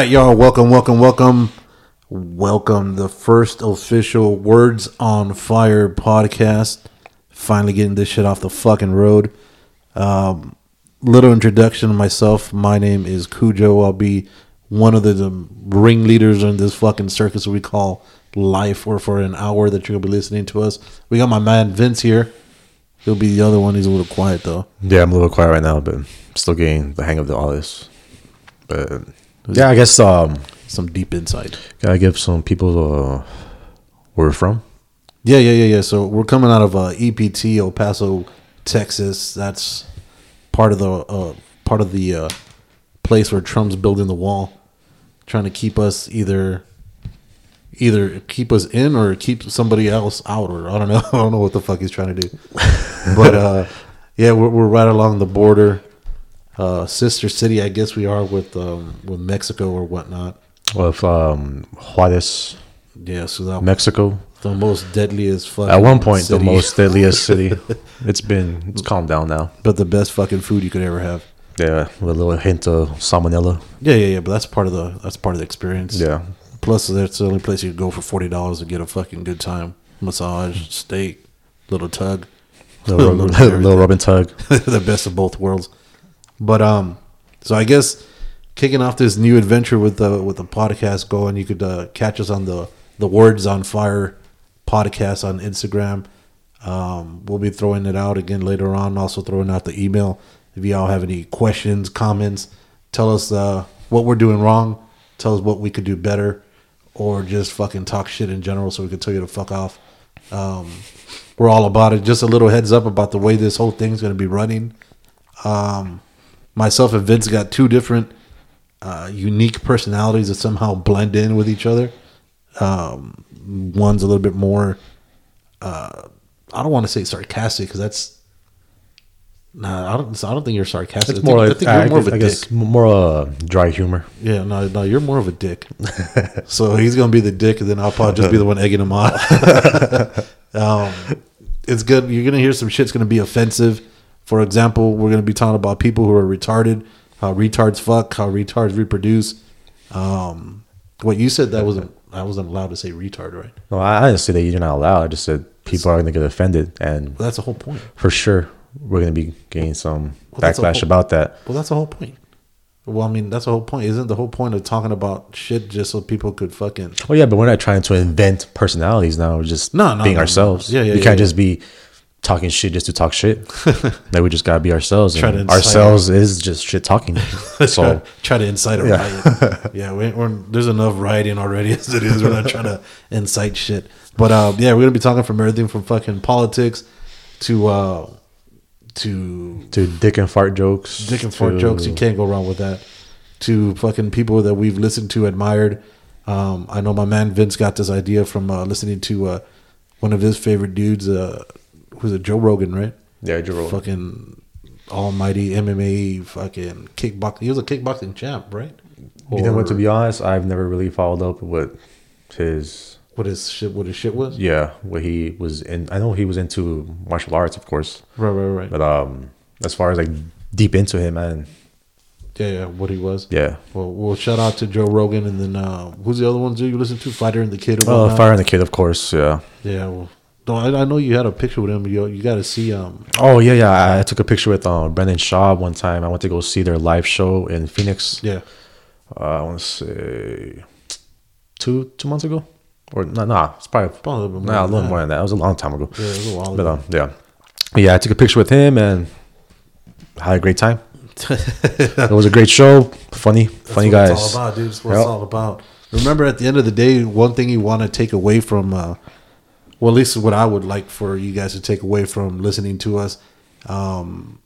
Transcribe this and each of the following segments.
Right, y'all. Welcome, welcome, welcome, welcome. The first official Words on Fire podcast. Finally getting this shit off the fucking road. Um, little introduction of myself. My name is Cujo. I'll be one of the, the ringleaders in this fucking circus we call life, or for an hour that you're gonna be listening to us. We got my man Vince here. He'll be the other one. He's a little quiet though. Yeah, I'm a little quiet right now, but still getting the hang of the, all this. But yeah, I guess um, Some deep insight. gotta give some people uh, where we're from. Yeah, yeah, yeah, yeah. So we're coming out of uh, EPT, El Paso, Texas. That's part of the uh, part of the uh, place where Trump's building the wall, trying to keep us either either keep us in or keep somebody else out, or I don't know. I don't know what the fuck he's trying to do. but uh, yeah, we're, we're right along the border, uh, sister city, I guess we are with um, with Mexico or whatnot. With um, Juarez, Yeah, so that Mexico. the most deadliest fucking At one point, city. the most deadliest city. It's been it's calmed down now. but the best fucking food you could ever have. Yeah, with a little hint of salmonella. Yeah, yeah, yeah. But that's part of the that's part of the experience. Yeah, Plus, that's the only place you can go for forty dollars to get a fucking good time, massage, steak, little tug, little, Little little, little rub and tug. the best of both worlds. But um, so I guess kicking off this new adventure with the with the podcast going, you could uh, catch us on the the Words on Fire podcast on Instagram. Um, we'll be throwing it out again later on. Also throwing out the email. If y'all have any questions, comments, tell us uh, what we're doing wrong. Tell us what we could do better, or just fucking talk shit in general, so we can tell you to fuck off. Um, we're all about it. Just a little heads up about the way this whole thing's going to be running. Um, myself and Vince got two different uh, unique personalities that somehow blend in with each other. Um, one's a little bit more, uh, I don't want to say sarcastic because that's. Nah, I don't. I don't think you're sarcastic. It's I more think, like I think you're I, more of a I guess dick. more uh, dry humor. Yeah, no, no, you're more of a dick. so he's gonna be the dick, and then I'll probably just be the one egging him on. um, it's good. You're gonna hear some shit's gonna be offensive. For example, we're gonna be talking about people who are retarded, how retards fuck, how retards reproduce. Um, what you said that wasn't. I wasn't allowed to say retard, right? No, I, I didn't say that you're not allowed. I just said people are going to get offended, and Well, that's the whole point. for sure we're going to be getting some Well, backlash whole- about that. Well, that's the whole point. Well, I mean, that's the whole point. Isn't the whole point of talking about shit just so people could fucking Oh yeah, but we're not trying to invent personalities now. We're just No, no, being no, no. ourselves. Yeah, yeah, We yeah, can't yeah. just be talking shit just to talk shit. like we just gotta be ourselves. Try And ourselves is just shit talking. try, so try to incite a Yeah. riot. yeah, we, we're, there's enough rioting already as it is. We're not trying to incite shit. But uh, yeah, we're gonna be talking from everything from fucking politics to uh, to to dick and fart jokes. dick and fart jokes. You can't go wrong with that. To fucking people that we've listened to, admired. Um, I know my man Vince got this idea from uh, listening to uh, one of his favorite dudes. Uh, who's it? Joe Rogan, right? Yeah, Joe Rogan. Fucking almighty MMA, fucking kickboxing. He was a kickboxing champ, right? You know what? To be honest, I've never really followed up with his. what his shit, what his shit was. Yeah, what he was in. I know he was into martial arts, of course, Right, right, right. but um, as far as like deep into him, and Yeah, yeah, what he was. yeah, Well, well, shout out to Joe Rogan, and then uh, who's the other ones that you listen to? Fighter and the Kid. Oh, uh, whatnot? Fighter and the Kid, of course. Yeah. Yeah, well, no, I, I know you had a picture with him. You you got to see um. Oh yeah, yeah. I, I took a picture with uh, Brendan Schaub one time. I went to go see their live show in Phoenix. Yeah, Uh, I want to say two two months ago, or no, nah, it's probably Probably a little bit more nah, a little more than that. It was a long time ago. yeah, it was a while But ago. um, yeah, yeah. I took a picture with him and had a great time. it was a great show. Funny, funny That's what guys. It's all about, dude. It's what it's all about. Remember, at the end of the day, one thing you want to take away from, uh, well, at least what I would like for you guys to take away from listening to us, um,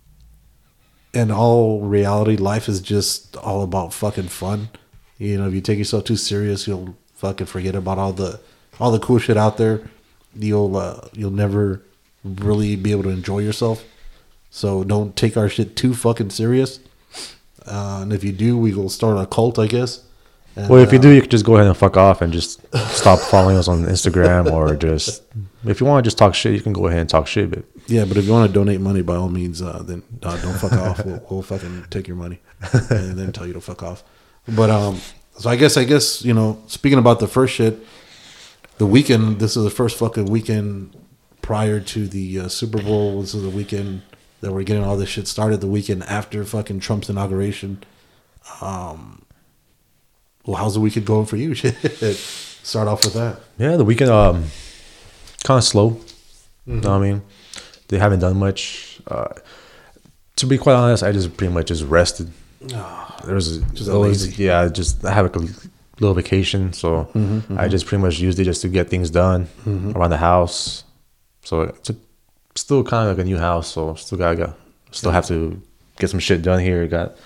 in all reality, life is just all about fucking fun. You know, if you take yourself too serious, you'll fucking forget about all the all the cool shit out there. You'll uh, you'll never really be able to enjoy yourself. So don't take our shit too fucking serious. Uh, and if you do, we will start a cult, I guess. And, Well, if you do, you could just go ahead and fuck off and just stop following us on Instagram or just if you want to just talk shit, you can go ahead and talk shit. But Yeah, but if you want to donate money, by all means, uh, then uh, don't fuck off. We'll, we'll fucking take your money and then tell you to fuck off. But um, so I guess I guess you know, speaking about the first shit, the weekend. This is the first fucking weekend prior to the uh, Super Bowl. This is the weekend that we're getting all this shit started. The weekend after fucking Trump's inauguration. Um, well, how's the weekend going for you? Start off with that. yeah, the weekend um kind of slow. You know what I mm-hmm. mean? They haven't done much. Uh, to be quite honest, I just pretty much just rested. Ah, there was Just yeah, just I have a little vacation, so mm-hmm, mm-hmm. I just pretty much used it just to get things done around the house. So it's a, still kind of like a new house, so still got to still have to get some shit done here. Got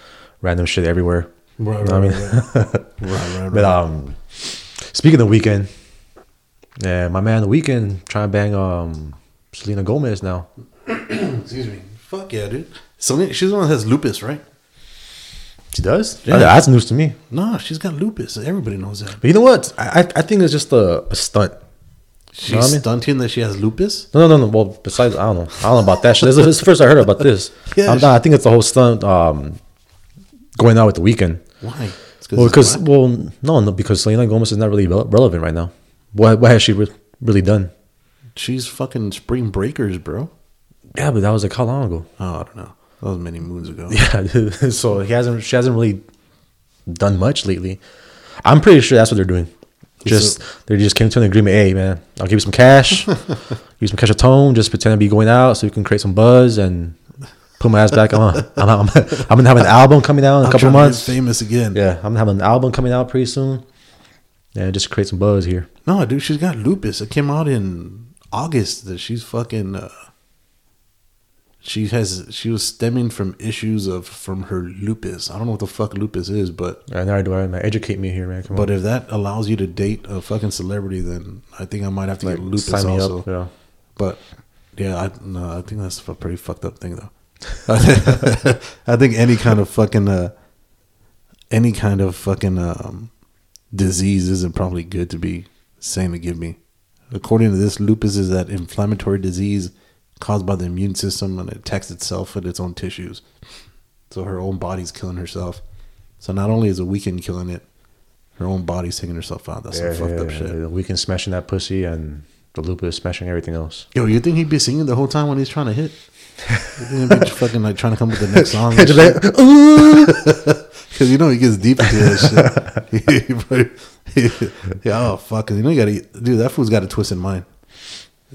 random shit everywhere. Right, You know I mean? Right, right, But um, speaking of the weekend, yeah, my man, the Weeknd trying to bang um Selena Gomez now. Excuse me. Fuck yeah, dude. Selena, she's the one that has lupus, right? She does. Yeah. That's news to me. No, she's got lupus. Everybody knows that. But you know what? I I, I think it's just a, a stunt. She's know I mean? stunting that she has lupus. No, no, no, no. Well, besides, I don't know. I don't know about that shit. This is the first I heard about this. Yeah, not- I think it's the whole stunt. Um, going out with the Weeknd. Why? Well, because well, no, no, because Selena Gomez is not really rele- relevant right now. What what has she re- really done? she's fucking spring breakers, bro. Yeah, but that was like how long ago? Oh, I don't know. That was many moons ago. Yeah, so he hasn't. She hasn't really done much lately. I'm pretty sure that's what they're doing. Just they just came to an agreement. Hey, man, I'll give you some cash. use some cash at home. Just pretend to be going out so you can create some buzz and put my ass back on. I'm, I'm, I'm gonna have an album coming out in a I'm couple trying to get months. famous again. Yeah, I'm gonna have an album coming out pretty soon. Yeah, just create some buzz here. No, dude, she's got lupus. It came out in August that she's fucking. Uh, she has. She was stemming from issues of from her lupus. I don't know what the fuck lupus is, but I know I do. Man. Educate me here, man. Come but on. if that allows you to date a fucking celebrity, then I think I might have to get lupus also. up. Yeah. But yeah, I no, I think that's a pretty fucked up thing though. I think any kind of fucking uh, any kind of fucking um, disease isn't probably good to be saying to give me. According to this, lupus is that inflammatory disease caused by the immune system and it attacks itself and its own tissues. So her own body's killing herself. So not only is the Weeknd killing it, her own body's taking herself out. That's Yeah, some fucked yeah, up shit. The Weeknd smashing that pussy and the lupus smashing everything else. Yo, you think he'd be singing the whole time when he's trying to hit? You think fucking like trying to come up with the next song? Just like, Because you know he gets deep into that shit. Yeah, oh fuck! 'cause you know you gotta, dude. That fool's got a twisted mind.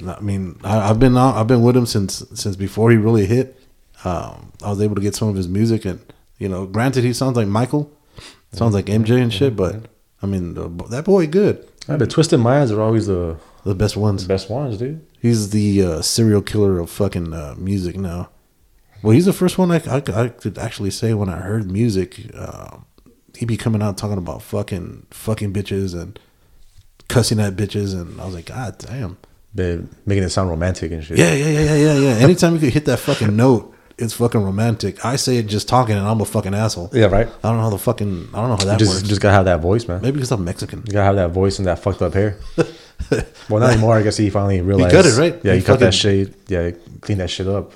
I mean, I, I've been out, I've been with him since since before he really hit. Um, I was able to get some of his music, and you know, granted, he sounds like Michael, sounds like MJ and shit, but I mean, the, that boy good. Yeah, but twisted minds are always the The best ones. best ones, dude. He's the uh, serial killer of fucking uh, music now. Well, he's the first one I, I, I could actually say when I heard music. Uh, he be coming out talking about fucking fucking bitches and cussing at bitches, and I was like, God damn. Making it sound romantic and shit. Yeah, yeah, yeah, yeah, yeah, yeah. Anytime you could hit that fucking note, it's fucking romantic. I say it just talking, and I'm a fucking asshole. Yeah, right. I don't know how the fucking I don't know how that just works. just gotta have that voice, man. Maybe because I'm Mexican. You gotta have that voice and that fucked up hair. well, not anymore. I guess he finally realized. He cut it, right? Yeah, He he, cut that shit. Yeah, clean that shit up.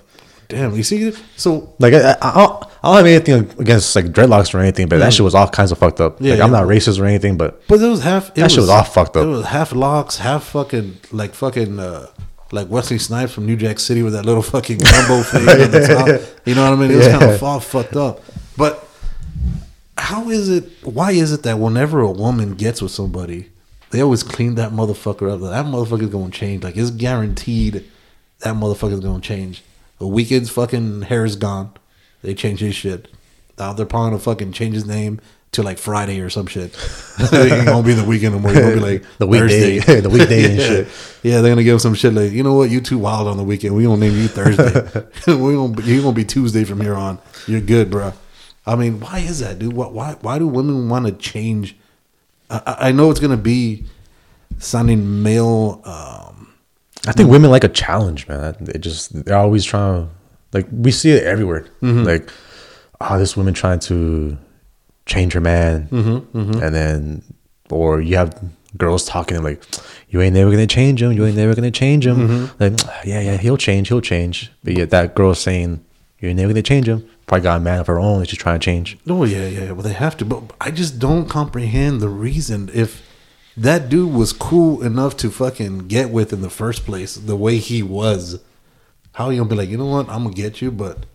Damn, you see, so Like I, I, I don't, I don't have anything against like dreadlocks or anything, but that shit was all kinds of fucked up. Yeah, like I'm not racist or anything, but But it was half. It That shit was all fucked up. It was half locks, half fucking like fucking uh, like Wesley Snipes from New Jack City with that little fucking gumbo thing at the top. You know what I mean? It was kind of all fucked up. But how is it? Why is it that whenever a woman gets with somebody, they always clean that motherfucker up? That motherfucker's gonna change. Like it's guaranteed that motherfucker's gonna change. The Weeknd's fucking hair is gone. They change his shit. Now they're probably gonna fucking change his name, to like Friday or some shit. it ain't gonna be the Weeknd no more. It's gonna be like The weekday- Thursday. the weekday and yeah. shit. Yeah, they're gonna give some shit like, you know what, you too wild on the weekend. We gonna name you Thursday. we gonna you gonna be Tuesday from here on. You're good, bro. I mean, why is that, dude? Why why, why do women want to change? I, I know it's gonna be sounding male. Um, I think women like a challenge, man. They just they're always trying to like we see it everywhere. Like, oh, this woman trying to change her man, mm-hmm, mm-hmm. and then or you have girls talking like, you ain't never gonna change him. You ain't never gonna change him. Mm-hmm. Like, yeah, yeah, he'll change. He'll change. But yet that girl saying you ain't never gonna change him. Probably got a man of her own that she's trying to change. Oh yeah, yeah. Well, they have to, but I just don't comprehend the reason. If that dude was cool enough to fucking get with in the first place, the way he was, how you gonna be like, you know what? I'm gonna get you, but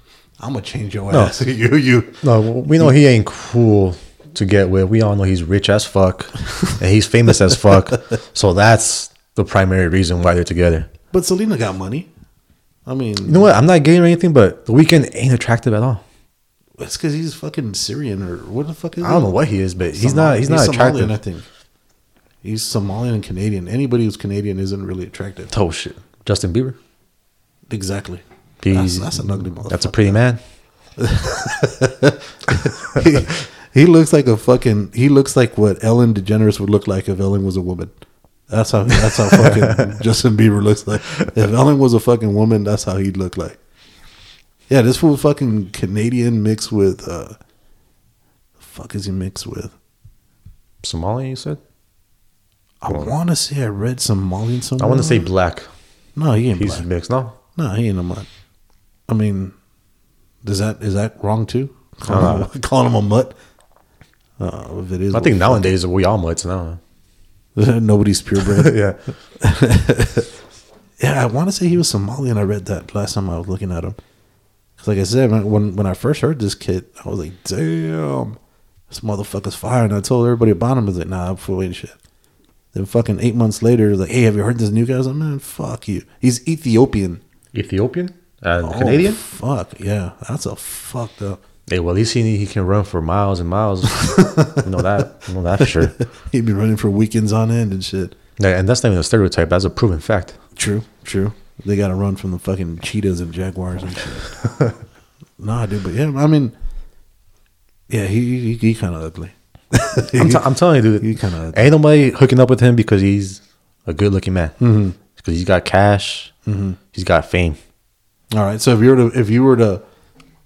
I'm gonna change your ass. you, you. No, we know he ain't cool to get with. We all know he's rich as fuck and he's famous as fuck. So that's the primary reason why they're together. But Selena got money. I mean, You know what? I'm not gay or anything, but the Weeknd ain't attractive at all. it's because he's fucking Syrian or what the fuck is? I don't know what he is, but he's Somali- not. He's not attractive. Somalian, I think he's Somalian and Canadian. Anybody who's Canadian isn't really attractive. Oh shit, Justin Bieber. Exactly. He's, That's, that's an ugly motherfucker. That's a pretty man. he, he looks like a fucking. He looks like what Ellen DeGeneres would look like if Ellen was a woman. That's how. That's how fucking Justin Bieber looks like. If Ellen was a fucking woman, that's how he'd look like. Yeah, this fool fucking Canadian mixed with. uh the Fuck is he mixed with? Somali, you said? I want to say I read Somalian somewhere. I want to say black. no. He ain't He's black. mixed. No, No, he ain't a mutt. I mean, does that is that wrong too? Calling, him, calling him a mutt. Uh, if it is, I think nowadays we all mutts now. Nobody's purebred. yeah, yeah, I want to say he was Somalian. I read that last time I was looking at him. 'Cause like I said, when- when I first heard this kid, I was like, "Damn, this motherfucker's fire!" And I told everybody about him. I was like, "Nah, I'm full ain't shit." Then fucking eight months later, like, "Hey, have you heard this new guy?" I was like, "Man, fuck you." He's Ethiopian. Ethiopian and Oh, Canadian. Fuck yeah, that's a fucked up. Hey, well, at least he he can run for miles and miles. you know that. You know that for sure. He'd be running for weekends on end and shit. Yeah, and that's not even a stereotype. That's a proven fact. True, true. They got to run from the fucking cheetahs and jaguars and shit. nah, dude, but yeah, I mean, yeah, he he, he kind of ugly. I'm, t- I'm telling you, dude. He kinda- ain't nobody hooking up with him because he's a good looking man. Mm-hmm. Because he's got cash. He's got fame. All right, so if you were to if you were to,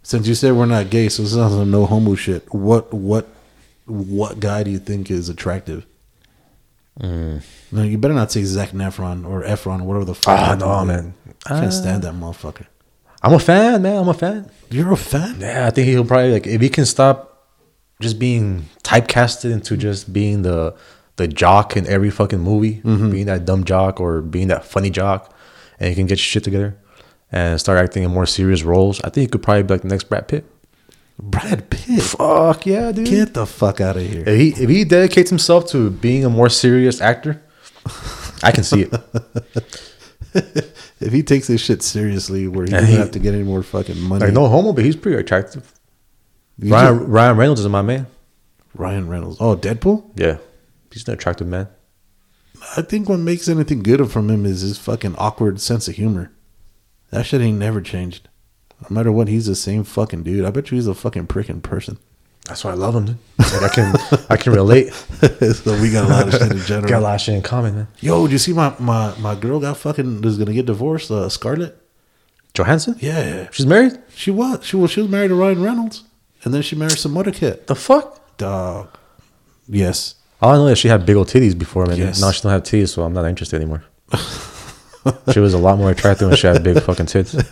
since you said we're not gay, so this is not some no homo shit. What what what guy do you think is attractive? Mm. No, you better not say Zac Efron or Efron or whatever the fuck. Ah, no, man. I can't Ah. stand that motherfucker. I'm a fan, man. I'm a fan. You're a fan? Yeah, I think he'll probably like if he can stop just being typecasted into just being the the jock in every fucking movie, being that dumb jock or being that funny jock, and he can get shit together and start acting in more serious roles. I think he could probably be like the next Brad Pitt. Brad Pitt. Fuck yeah, dude. Get the fuck out of here. If he if he dedicates himself to being a more serious actor, I can see it. If he takes this shit seriously, where he And doesn't he- have to get any more fucking money. Like no homo, but he's pretty attractive. You Ryan just- Ryan Reynolds is my man. Ryan Reynolds. Oh, Deadpool. Yeah, he's an attractive man. I think what makes anything good from him is his fucking awkward sense of humor. That shit ain't never changed. No matter what, he's the same fucking dude. I bet you he's a fucking prick in person. That's why I love him. Dude. Like I can I can relate. so we got a lot of shit in general. Got a lot of shit in common, man. Yo, did you see my, my, my girl got fucking is gonna get divorced? Uh, Scarlett. Johansson? Yeah, She's married? she was. She was. She was married to Ryan Reynolds, and then she married some other kid. The fuck? Dog. Yes. All I know is she had big old titties before, man. Yes. Now she don't have titties, so I'm not interested anymore. she was a lot more attractive when she had big fucking tits.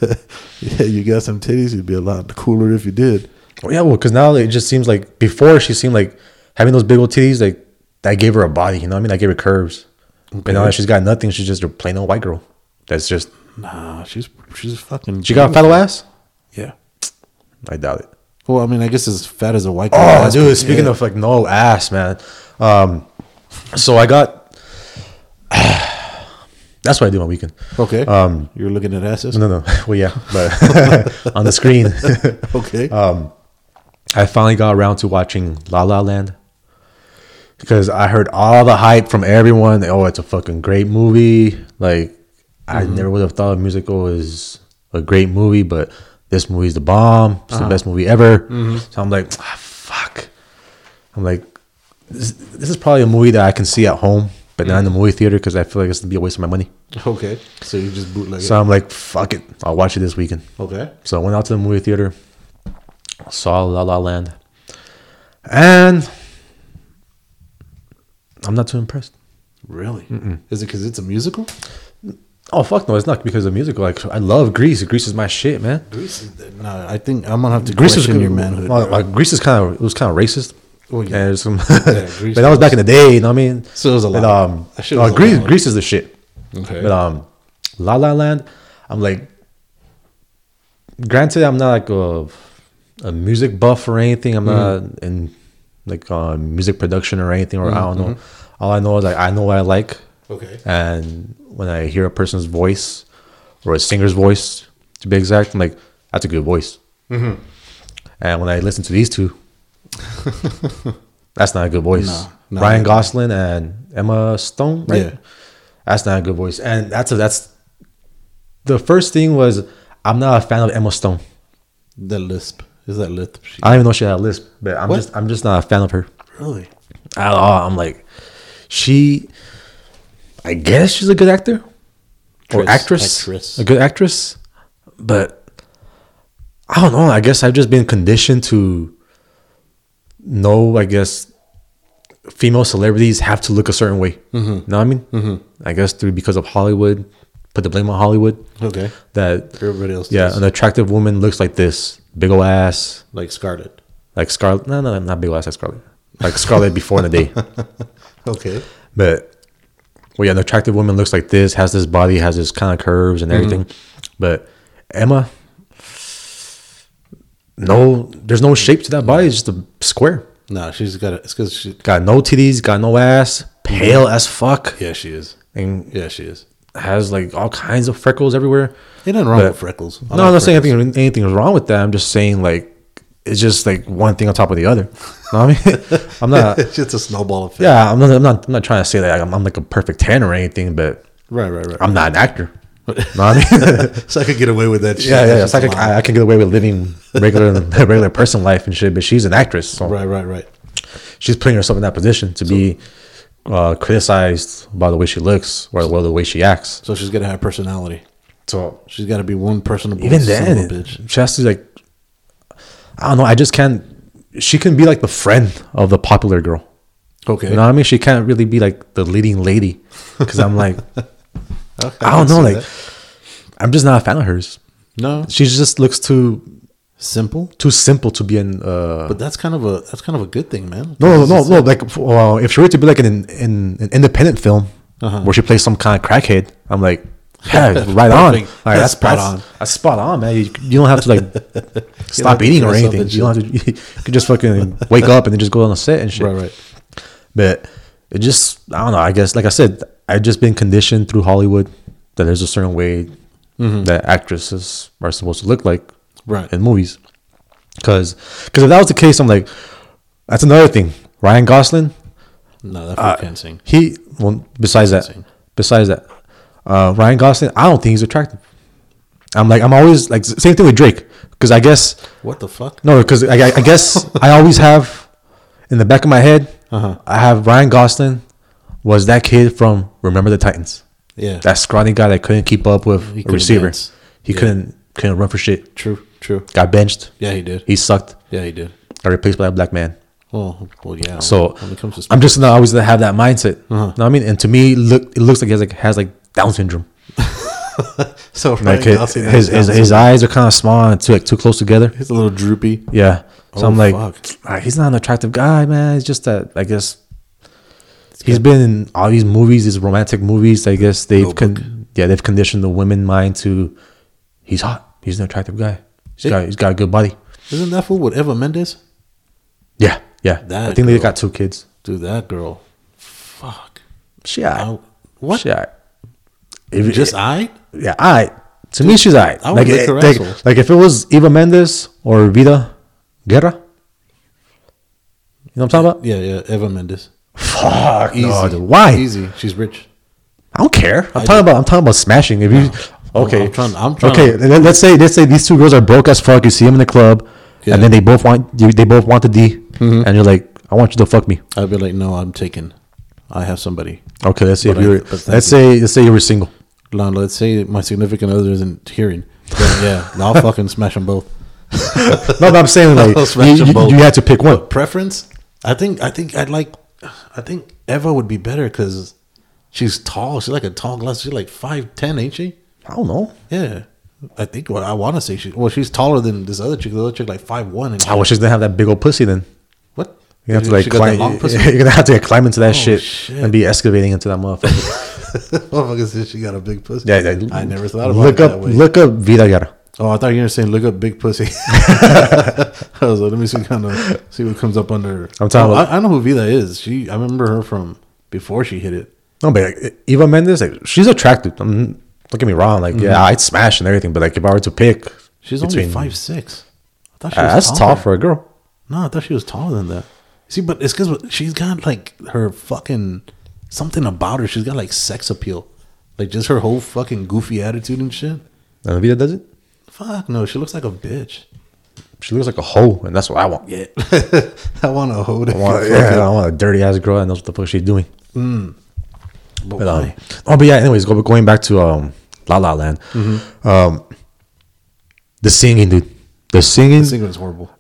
Yeah, you got some titties. You'd be a lot cooler if you did. Well, yeah, well, because now it just seems like before she seemed like having those big old titties, like that gave her a body. You know what I mean? That gave her curves. But now that she's got nothing, she's just a plain old white girl. That's just Nah, she's she's fucking. she got a fellow ass. Yeah. I doubt it. Well, I mean, I guess as fat as a white. Oh, girl dude! Speaking yeah. of like no ass, man. Um, so I got. That's what I do on weekend. okay, Um, you're looking at asses. No, no. Well, yeah, but on the screen. Okay, Um, I finally got around to watching La La Land because I heard all the hype from everyone. Oh, it's a fucking great movie. Like I never would have thought a musical is a great movie, but this movie's the bomb. It's the best movie ever. So I'm like, ah, fuck. I'm like, this, this is probably a movie that I can see at home, but not in the movie theater because I feel like it's gonna be a waste of my money. Okay. So you just bootleg it. So I'm like, fuck it, I'll watch it this weekend. okay. So I went out to the movie theater, saw La La Land, and I'm not too impressed. Really? Is it because it's a musical? Oh fuck no, it's not because of musical. Like I love Grease. Grease is my shit, man. Grease, Is, no, I think I'm gonna have to Grease is question your manhood. Like, Grease is kind of it was kind of racist. Oh, yeah. And some, Grease but that was back in the day. You know what I mean? So it was a lot. um, uh, Grease, lot. Grease is the shit. Okay. But um, La La Land, I'm like, granted, I'm not like a, a music buff or anything. I'm not Mm-hmm. in like uh, music production or anything, or I don't know. Mm-hmm. All I know is like I know what I like, okay. and when I hear a person's voice or a singer's voice, to be exact, I'm like, that's a good voice. Mm-hmm. And when I listen to these two, that's not a good voice. No, no. Ryan Gosling and Emma Stone, right? Yeah. That's not a good voice. And that's a, that's the first thing was I'm not a fan of Emma Stone. The lisp. Is that lisp? She, I don't even know she had a lisp, but I'm What? just I'm just not a fan of her really? at all. I'm like, she, I guess she's a good actor or actress, Actress. a good actress, but I don't know. I guess I've just been conditioned to know. I guess female celebrities have to look a certain way. Mm-hmm. Know what I mean? Mm-hmm. I guess through because of Hollywood, put the blame on Hollywood. Okay. That Everybody else. yeah, does. an attractive woman looks like this, big ol' ass, like Scarlett. like Scarlett. No, no, not big ol' ass like Scarlett. Like Scarlett before in the day. Okay. But well, yeah, an attractive woman looks like this, has this body, has this kind of curves and everything. But Emma, no, there's no shape to that body. It's just a square. No, she's got it. It's because she. Got no titties, got no ass, pale as fuck, Yeah, she is. and Yeah, she is. has like all kinds of freckles everywhere. Ain't nothing wrong But- with freckles. I no, like I'm not saying anything anything is wrong with that. I'm just saying like it's just like one thing on top of the other. You know what I mean? I'm not. it's just a snowball effect. Yeah, I'm not. I'm not. I'm not trying to say that I'm, I'm like a perfect tan or anything, but Right, right, right. I'm not an actor. I mean? so I could get away with that. Shit. yeah, yeah. That's It's like just I. I can get away with living regular, regular person life and shit, but she's an actress, so Right, right, right. she's putting herself in that position to be uh, criticized by the way she looks or well, the way she acts. So she's gonna have personality. So She's got to be one personable. even then, bitch. she has to like, I don't know. I just can't. She can be like the friend of the popular girl. Okay. You know what I mean? She can't really be like the leading lady because I'm like, Okay, I don't know. Like, that. I'm just not a fan of hers. no, She just looks too simple. too simple to be in. Uh, But that's kind of a that's kind of a good thing, man. no, no, no, no. Like, well, if she were to be like an, an, an independent film Uh-huh. where she plays some kind of crackhead, I'm like, yeah, right on. Perfect. Like, That's spot on. That's spot on, man. You, you don't have to like stop eating or anything. You don't have to. You can just fucking wake up and then just go on the set and shit. Right, right. But it just, I don't know. I guess, like I said, I've just been conditioned through Hollywood that there's a certain way that actresses are supposed to look like Right. in movies. Because because if that was the case, I'm like, that's another thing. Ryan Gosling, No, that Uh, can't sing. he, well, besides that, Sing. besides that, uh, Ryan Gosling, I don't think he's attractive. I'm like, I'm always like, same thing with Drake. Because I guess, What the fuck? no, because I, I guess I always have in the back of my head, Uh-huh. I have Ryan Gosling was that kid from Remember the Titans. Yeah. That scrawny guy that couldn't keep up with He a receiver. dance. He Yeah. couldn't couldn't run for shit. true, true. Got benched. Yeah, he did. He sucked. Yeah, he did. Got replaced by a black man. Well, well, yeah. So when it comes to I'm just not always gonna have that mindset. Uh-huh. Know what I mean? And to me, look, it looks like he has like has like Down syndrome. so Like his his, his, his eyes are kind of small and too like too close together. He's a little droopy. Yeah. So Oh, I'm like, ah, he's not an attractive guy, man. It's just that I guess he's been in all these movies, these romantic movies. I guess they've con- yeah they've conditioned the women mind to he's hot. He's an attractive guy. He's It- got he's got a good body. Isn't that fool with Eva Mendes? Yeah, yeah. That I think they got two kids. Dude, that girl. Fuck. She. I- what? She alright. If Just I? yeah, I to me she's. I would Like, it- her like, like if it was Eva Mendes or Vida Guerra, You know what I'm talking about? Yeah, yeah. Eva Mendes. Fuck. Easy. no, dude. Why? Easy. She's rich. I don't care. I'm talking about. I'm talking about smashing. If you okay, I'm trying- I'm trying okay. to- let- let's say let's say these two girls are broke as fuck. You see them in the club, Yeah. and then they both want you, they both want the D, mm-hmm. and you're like, I want you to fuck me. I'd be like, no, I'm taken. I have somebody. Okay, let's say But I- you're. let's you. say let's say you were single. Now, let's say my significant other isn't hearing. Then, yeah, I'll fucking smash them both. No, but I'm saying like you, you, you had to pick one. Preference? I think. I think I'd like. I think Eva would be better because she's tall. She's like a tall glass. She's like five ten, ain't she? I don't know. Yeah. I think what I want to say she. Well, she's taller than this other chick. The other chick like five one. And ah, I wish she's gonna have that big old pussy then. what? You have to like climb. You're gonna have to climb into that Oh, shit, shit. and be excavating into that motherfucker. Motherfucker said she got a big pussy. yeah, yeah, I never thought about look it up, that way. look up Vida Guerra. Oh, I thought you were saying look up big pussy. I was like, let me see kind of see what comes up under. I'm talking Oh, about- I, I know who Vida is. She, I remember her from before she hit it. No, but like, Eva Mendes, like she's attractive. I'm, don't get me wrong. Like, yeah, I'd smash and everything. But like, if I were to pick, Mm-hmm. She's only between- five six. I thought she Uh, was that's tall taller. for a girl. No, I thought she was taller than that. See, but it's because she's got like her fucking something about her. She's got like sex appeal, like just her whole fucking goofy attitude and shit. And Vida does it. Fuck no, she looks like a bitch. She looks like a hoe, and that's what I want. Yeah, I want a it. I want, yeah, I want a dirty ass girl that knows what the fuck she's doing. but But, um, oh, but yeah. Anyways, going back to um, La La Land. Mm-hmm. Um, the singing, dude. The singing. This thing was horrible.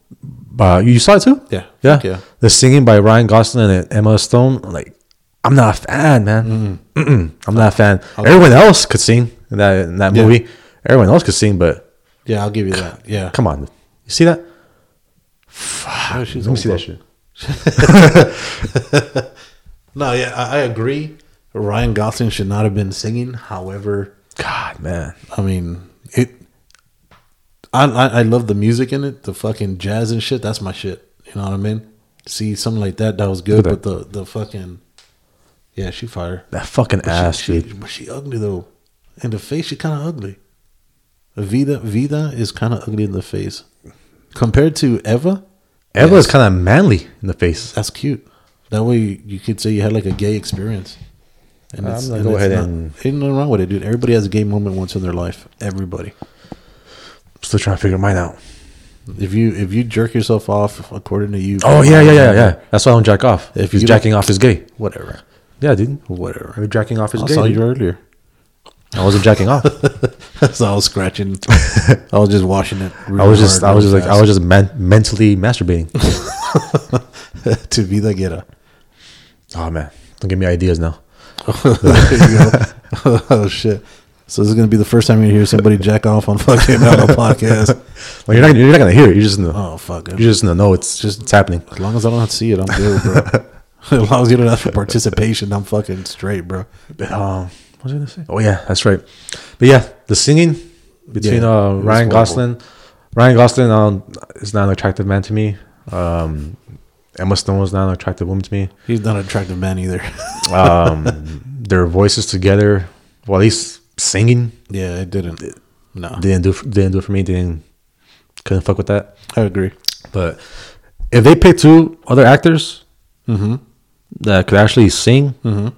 Uh, you saw it too? Yeah. Yeah. Yeah. The singing by Ryan Gosling and Emma Stone. Like, I'm not a fan, man. Mm-mm. I'm not a fan. Everyone else could sing in that in that Yeah. movie. Everyone else could sing, but Yeah, I'll give you that. Yeah, come on, you see that? Oh, she's Let me see that shit. No, yeah, I, I agree. Ryan Gosling should not have been singing. However, God, man. I mean, it. I, I I love the music in it, the fucking jazz and shit. That's my shit. You know what I mean? See something like that, that was good. But the the fucking, yeah, she fire. That fucking But ass, she, dude. she, but she ugly though. In the face, she kind of ugly. Vida Vida is kind of ugly in the face, compared to Eva. Eva is kind of manly in the face. That's cute. That way you could say you had like a gay experience. And I'm gonna and go ahead not, and- ain't nothing wrong with it, dude. Everybody has a gay moment once in their life. Everybody. Still trying to figure mine out. If you if you jerk yourself off according to you, Oh yeah, yeah, yeah, yeah. That's why I don't jack off. If he's jacking off is gay. whatever, Yeah, dude. whatever. Jacking off is I gay. saw dude. you earlier. I wasn't jacking off. so I was scratching. I was just washing it. I was just, I was just like, I was just men- mentally masturbating. to be the getter. oh man, don't give me ideas now. there you go. oh shit. So this is gonna be the first time you hear somebody jack off on fucking on a podcast. Well, you're not, you're not gonna hear it. You're just the, Oh fuck! you're just the know it's just it's happening. As long as I don't see it, I'm good, bro. as long as you don't ask for participation, I'm fucking straight, bro. Um, was I gonna say? Oh yeah, that's right. But yeah, the singing between Yeah, uh, Ryan. Gosling, Ryan Gosling um, is not an attractive man to me. Um, Emma Stone was not an attractive woman to me. He's not an attractive man either. Um, their voices together, well, at least singing, yeah, it didn't. No, didn't do didn't do it for me. Didn't couldn't fuck with that. I agree. But if they pick two other actors Mm-hmm. that could actually sing, Mm-hmm.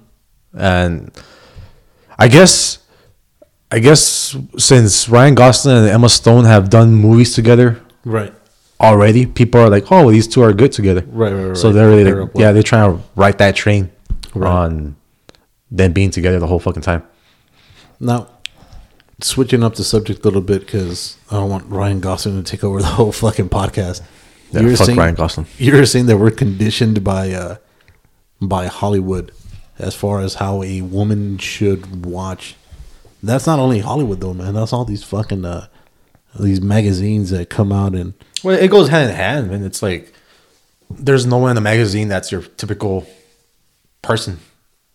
and I guess, I guess since Ryan Gosling and Emma Stone have done movies together Right. already, people are like, "Oh, well, these two are good together." Right, right, right. So they're really, like, yeah, they're trying to ride that train Right. on them being together the whole fucking time. Now, switching up the subject a little bit because I don't want Ryan Gosling to take over the whole fucking podcast. Yeah, You're fuck saying- Ryan Gosling. You're saying that we're conditioned by uh, by Hollywood as far as how a woman should watch. That's not only Hollywood though, man. That's all these fucking uh, these magazines that come out and Well, it goes hand in hand, man. It's like there's no one in the magazine that's your typical person.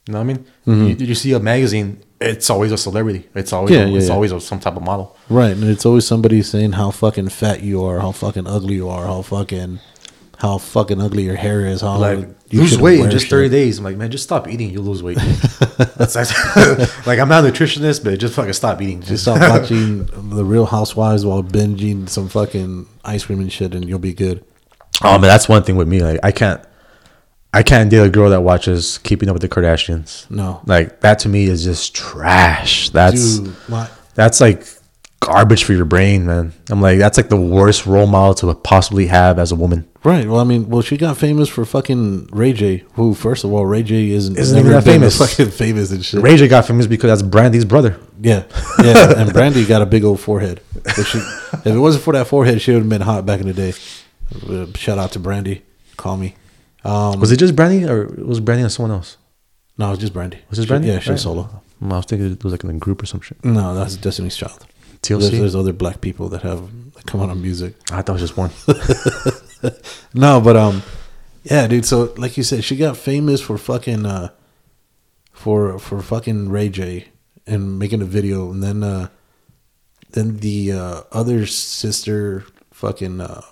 You know what I mean? You, you see a magazine, it's always a celebrity. It's always Mm-hmm. Yeah, yeah, it's yeah. always a, some type of model. right, and it's always somebody saying how fucking fat you are, how fucking ugly you are, how fucking how fucking ugly your hair is, how Like lose weight in just shit. thirty days. I'm like, man, just stop eating. You'll lose weight. that's, that's like I'm not a nutritionist, but just fucking stop eating. Just stop watching the Real Housewives while binging some fucking ice cream and shit, and you'll be good. Oh man, that's one thing with me. Like I can't, I can't date a girl that watches Keeping Up with the Kardashians. No. Like that to me is just trash. That's Dude, that's like garbage for your brain, man. I'm like that's like the worst role model to possibly have as a woman. right. Well, I mean, well, she got famous for fucking Ray J. Who, first of all, Ray J isn't, Isn't even that famous. Fucking famous and shit. Ray J got famous because that's Brandy's brother. Yeah, yeah. and Brandy got a big old forehead. If, she, if it wasn't for that forehead, she would have been hot back in the day. Uh, shout out to Brandy. Call me. Um, Was it just Brandy or was Brandy and someone else? no, it was just Brandy. Was it Brandy? Yeah, she was Right. solo. I was thinking it was like in a group or some shit. No, that's Destiny's Child. TLC. There's, there's other black people that have that come out on music. I thought it was just one. No, but um, yeah, dude. So like you said, she got famous for fucking uh, for for fucking Ray J and making a video, and then uh, then the uh, other sister fucking uh,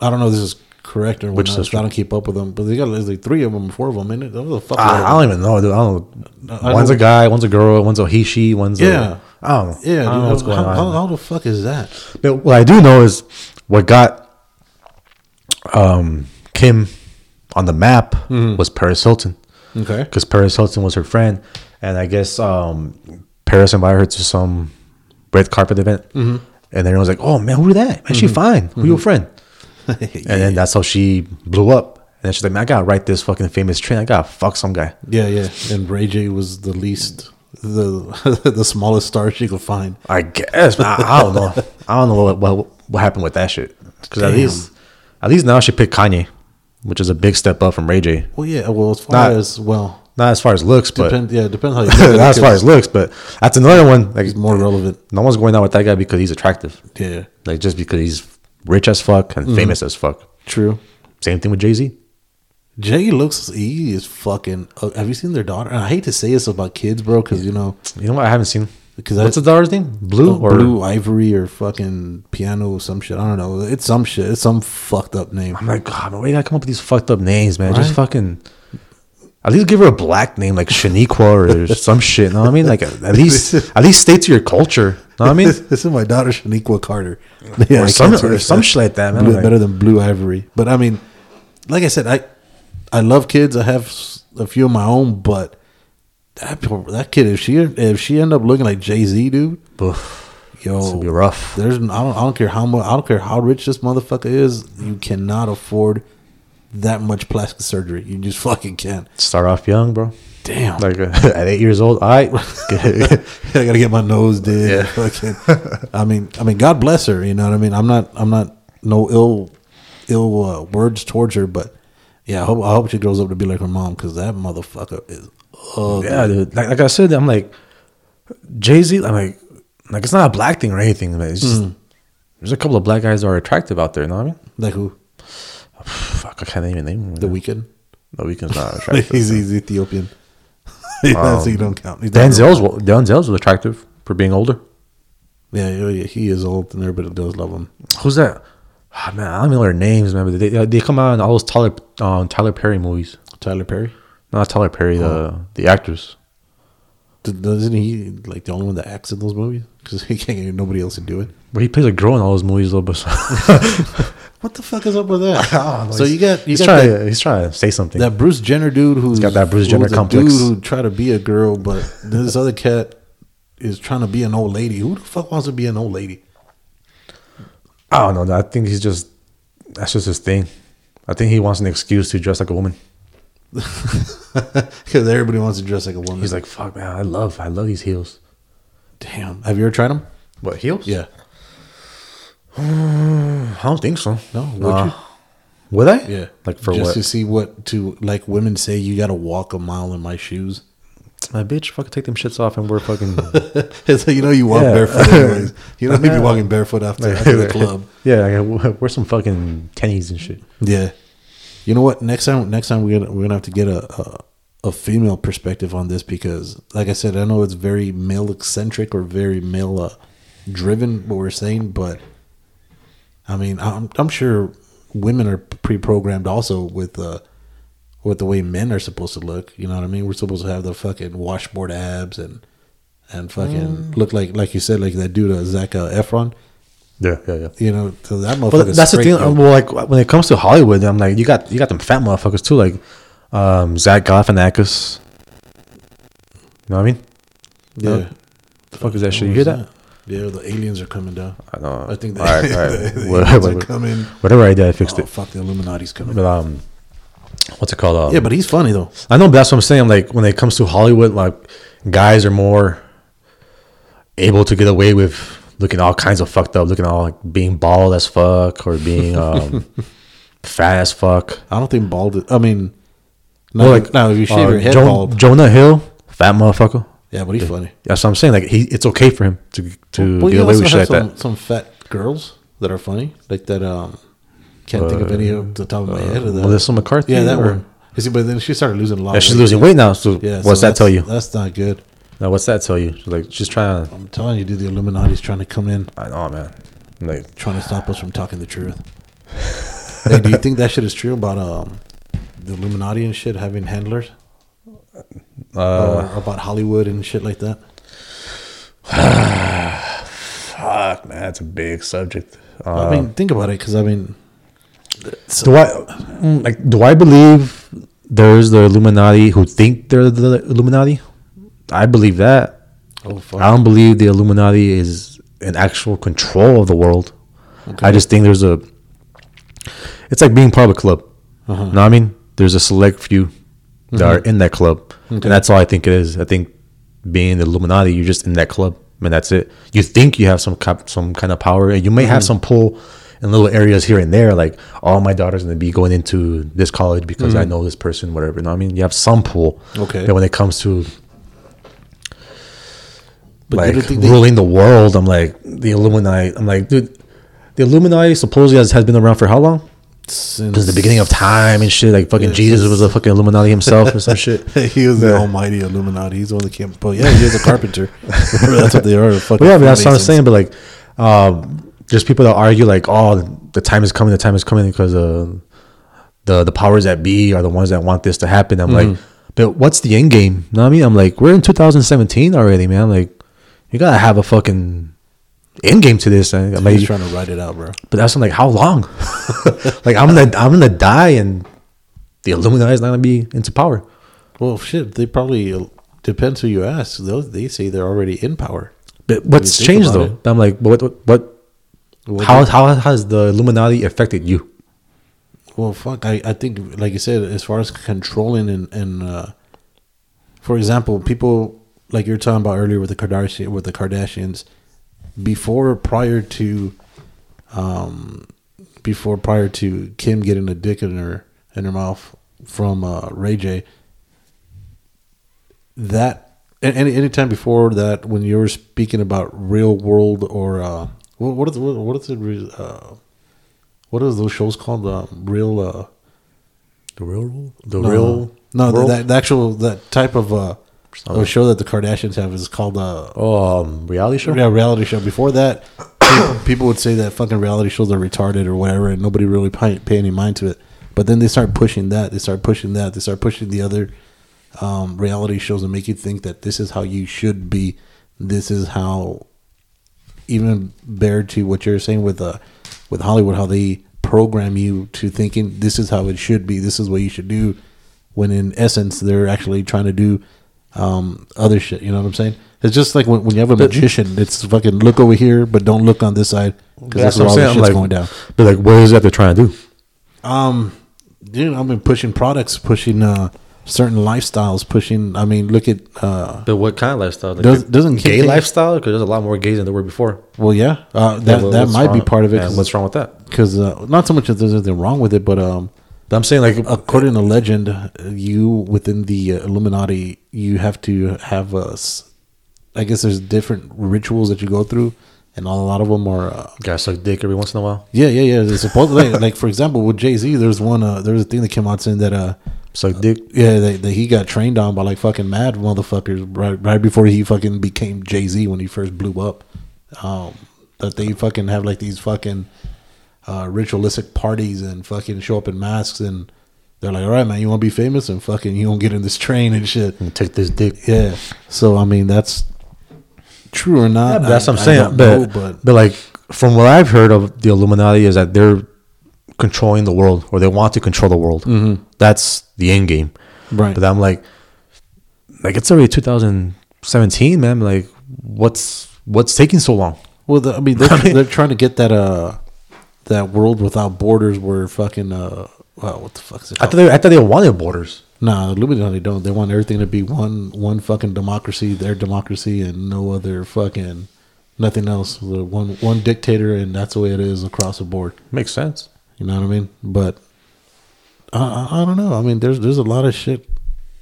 I don't know this is correct or Which sister? I don't keep up with them, but they got like three of them, four of them in it. The fuck? I, I don't even know, dude. I don't know. I One's don't- a guy, one's a girl, one's a he, she, one's Yeah. a. I don't know. yeah, I don't know what's how, going how, on. how, how the fuck is that? But what I do know is what got um, Kim on the map Mm-hmm. was Paris Hilton. Okay, Because Paris Hilton was her friend. And I guess um, Paris invited her to some red carpet event. Mm-hmm. And everyone was like, oh, man, who that? Man, she fine. Who your friend? And then that's how she blew up. And then she's like, man, I gotta write this fucking famous train. I gotta fuck some guy. yeah, yeah. And Ray J was the least, the the smallest star she could find. I guess. man, I, I don't know. I don't know what, what what happened with that shit. Because at least, at least now she picked Kanye, which is a big step up from Ray J. Well, yeah. Well, as far Not- as well, Not as far as looks, but. Yeah, depends how you. look not as far as looks. But that's another one. Like He's more relevant. no one's going out with that guy because he's attractive. Yeah, Like just because he's rich as fuck and famous as fuck. true. Same thing with Jay Z. Jay looks. He is fucking. Uh, have you seen their daughter? And I hate to say this about kids, bro, because you know, You know what? I haven't seen. because What's the daughter's name? Blue or blue ivory or fucking piano or some shit. I don't know. It's some shit. It's some fucked up name. I'm like, God, man, why you gotta come up with these fucked up names, man? Just fucking. At least give her a black name like Shaniqua or some shit. You Know what I mean? Like at least, at least stay to your culture. Know what I mean? this is my daughter Shaniqua Carter. or some, or some shit like that, man. Blue- Like, better than blue ivory. But I mean, like I said, I I love kids. I have a few of my own, but that that kid, if she if she end up looking like Jay Z, dude, oof, yo, it's be rough. there's I don't I don't care how much I don't care how rich this motherfucker is. You cannot afford that much plastic surgery. You just fucking can't. Start off young, bro. Damn. Like uh, at eight years old, I I gotta get my nose did. Yeah. Fucking, I mean, I mean, God bless her. You know what I mean. I'm not, I'm not no ill, ill uh, words towards her, but yeah, I hope, I hope she grows up to be like her mom because that motherfucker is. Ugly. yeah, dude. Like, like I said, I'm like Jay Z. I'm like, like it's not a black thing or anything. Like, it's just there's a couple of black guys that are attractive out there. You know what I mean? Like who? Fuck, I can't even name them. The Weeknd. The Weeknd's not attractive. he's, he's Ethiopian. That's he don't count. He's not Denzel's Denzel's was attractive for being older. Yeah, yeah, yeah, he is old, and everybody does love him. Who's that? Ah, man, I don't even know their names, man. But they they come out in all those Tyler um, Tyler Perry movies. Tyler Perry. Not Tyler Perry, the the actors. Doesn't he like the only one that acts in those movies? Because he can't get nobody else to do it. But he plays a girl in all those movies, though. But What the fuck is up with that? Oh, so you got you he's got trying that, to, he's trying to say something. that Bruce Jenner dude who's got that Bruce Jenner complex. Dude who try to be a girl, but this other cat is trying to be an old lady. Who the fuck wants to be an old lady? I don't know. I think he's just that's just his thing. I think he wants an excuse to dress like a woman. Because everybody wants to dress like a woman. He's like, "Fuck, man, I love, I love these heels." damn. Have you ever tried them? What heels? Yeah. I don't think so. No. Would Nah. you? Would I? Yeah. Like for Just what? to see what to like women say. You got to walk a mile in my shoes. My bitch, fucking take them shits off and we're fucking. it's like you know you walk Yeah. barefoot anyways. You don't need be walking barefoot after, after the club. yeah, I wear some fucking tennies and shit. Yeah. You know what? Next time, next time we're gonna we're gonna have to get a, a a female perspective on this because, like I said, I know it's very male eccentric or very male uh, driven what we're saying, but I mean, I'm I'm sure women are pre-programmed also with uh with the way men are supposed to look. You know what I mean? We're supposed to have the fucking washboard abs and and fucking look like like you said like that dude uh, Zac uh, Efron. Yeah, yeah, yeah. You know, so that motherfucker. But that's the thing. Well, like when it comes to Hollywood, I'm like, you got you got them fat motherfuckers too, like um, Zach Galifianakis. You know what I mean? yeah. The fuck is that shit? You hear that? Yeah, the aliens are coming down. I know. I think All right, all right. the What- aliens what- are coming. Whatever I did, I fixed Oh, it. fuck, the Illuminati's coming. But um, what's it called? Um, yeah, but he's funny though. I know, but that's what I'm saying. Like when it comes to Hollywood, like guys are more able to get away with looking all kinds of fucked up, looking all like being bald as fuck or being um fat as fuck. I don't think bald. Is, I mean, no, Well, like now if you shave uh, your head Jo- bald, Jonah Hill, fat motherfucker. Yeah, but he's funny. That's what I'm saying. Like he, it's okay for him to to Well, get away with shit like some, that. some fat girls that are funny, like that. Um, can't think of any of the top of my head. Of the, Melissa McCarthy. yeah, that or- one. See, but then she started losing a lot. Yeah, she's weight. losing weight now. So Yeah, what's so that tell you? That's not good. Now, what's that tell you? She's like she's trying. to I'm telling you, dude, the Illuminati's trying to come in, I know, man. Like trying to stop us from talking the truth. hey, do you think that shit is true about um the Illuminati and shit having handlers? Uh, or about Hollywood and shit like that? fuck, man, that's a big subject. Uh, I mean, think about it, because I mean, do I mm, like? Do I believe there's the Illuminati who think they're the Illuminati? I believe that. oh fuck, I don't believe the Illuminati is in actual control of the world. I just think there's a. It's like being part of a club. Uh-huh. Know what I mean? There's a select few that are in that club, Mm-hmm. Okay. and that's all I think it is. I think being the Illuminati, you're just in that club, and that's it. You think you have some cap, some kind of power, and you may Mm-hmm. have some pull in little areas here and there. Like, oh, my daughter's going to be going into this college because I know this person, whatever. You know what I mean? You have some pull. Mm-hmm. Okay. But when it comes to But like think they- ruling the world. I'm like the Illuminati. I'm like, dude, the Illuminati supposedly has, has been around for how long? Since Since the beginning of time and shit. Like fucking Yeah, Jesus was a fucking Illuminati himself or some shit. he was the almighty Illuminati. He's the one that came. But yeah, he was a carpenter. that's what they are. Fucking But yeah, but that's what I'm saying. But like, um, there's people that argue like, oh, the time is coming. The time is coming because uh, the the powers that be are the ones that want this to happen. I'm like, but what's the end game? You know what I mean? I'm like, we're in 2017 already, man. Like, you gotta have a fucking end game to this. I, I'm like, He's trying to write it out, bro. But that's I'm like, how long? like I'm gonna I'm gonna die and the Illuminati is not gonna be into power. Well, shit, they probably depends who you ask. Those they say they're already in power. But what's changed though? I'm like, what what what? Well, how they- how has the Illuminati affected you? Well, fuck. I, I think, like you said, as far as controlling and and uh, for example, people like you're talking about earlier with the Kardashian with the Kardashians, before prior to, um, before prior to Kim getting a dick in her in her mouth from uh, Ray J. That and any anytime before that, when you were speaking about real world or uh, what what is what, what is it? Uh, what are those shows called? Uh, real. Uh, The real world, the no, real no, the, that the actual that type of uh, Oh. show that the Kardashians have is called a oh um, reality show. yeah, reality show. Before that, people, people would say that fucking reality shows are retarded or whatever, and nobody really pay, pay any mind to it. But then they start pushing that. They start pushing that. They start pushing the other um, reality shows and make you think that this is how you should be. This is how, even bear to what you're saying with uh, with Hollywood, how they program you to thinking this is how it should be. This is what you should do. When in essence, they're actually trying to do um, other shit. You know what I'm saying? It's just like when, when you have a magician, it's fucking look over here, but don't look on this side because that's, where all the shit's like, going down. But like, what is that they're trying to do? Um, dude, I've been pushing products, pushing uh certain lifestyles, pushing. I mean, look at uh, But what kind of lifestyle? Like does, doesn't gay Kim- lifestyle? Because there's a lot more gays than there were before. well, yeah, uh, that Yeah, what- that what's might be part of it. and what's wrong with that? Because uh, not so much that there's anything wrong with it, but um, But I'm saying like, according to legend, uh, you within the uh, Illuminati, you have to have a. s- I guess there's different rituals that you go through, and a lot of them are. Uh, gotta suck dick every once in a while. yeah, yeah, yeah. Supposedly like, for example, with Jay Z, there's one. Uh, there's a thing that came out saying that uh, Suck dick. Yeah, that, that he got trained on by like fucking mad motherfuckers right right before he fucking became Jay Z when he first blew up. Um, that they fucking have like these fucking uh, ritualistic parties and fucking show up in masks and they're like, all right, man, you want to be famous and fucking you don't get in this train and shit. And take this dick. Yeah. So I mean, that's true or not. Yeah, that's I- what I'm saying. But, know, but but like from what I've heard of the Illuminati is that they're controlling the world or they want to control the world. Mm-hmm. That's the end game. Right. But I'm like, like it's already 2017, man. Like, what's what's taking so long? Well, the, I mean, they're, they're trying to get that uh that world without borders where fucking uh wow, what the fuck is it? I thought they, I thought they wanted borders. Nah, Illuminati don't. They want everything to be one one fucking democracy, their democracy, and no other fucking nothing else. The one one dictator, and that's the way it is across the board. Makes sense. You know what I mean? But I, I, I don't know. I mean, there's there's a lot of shit.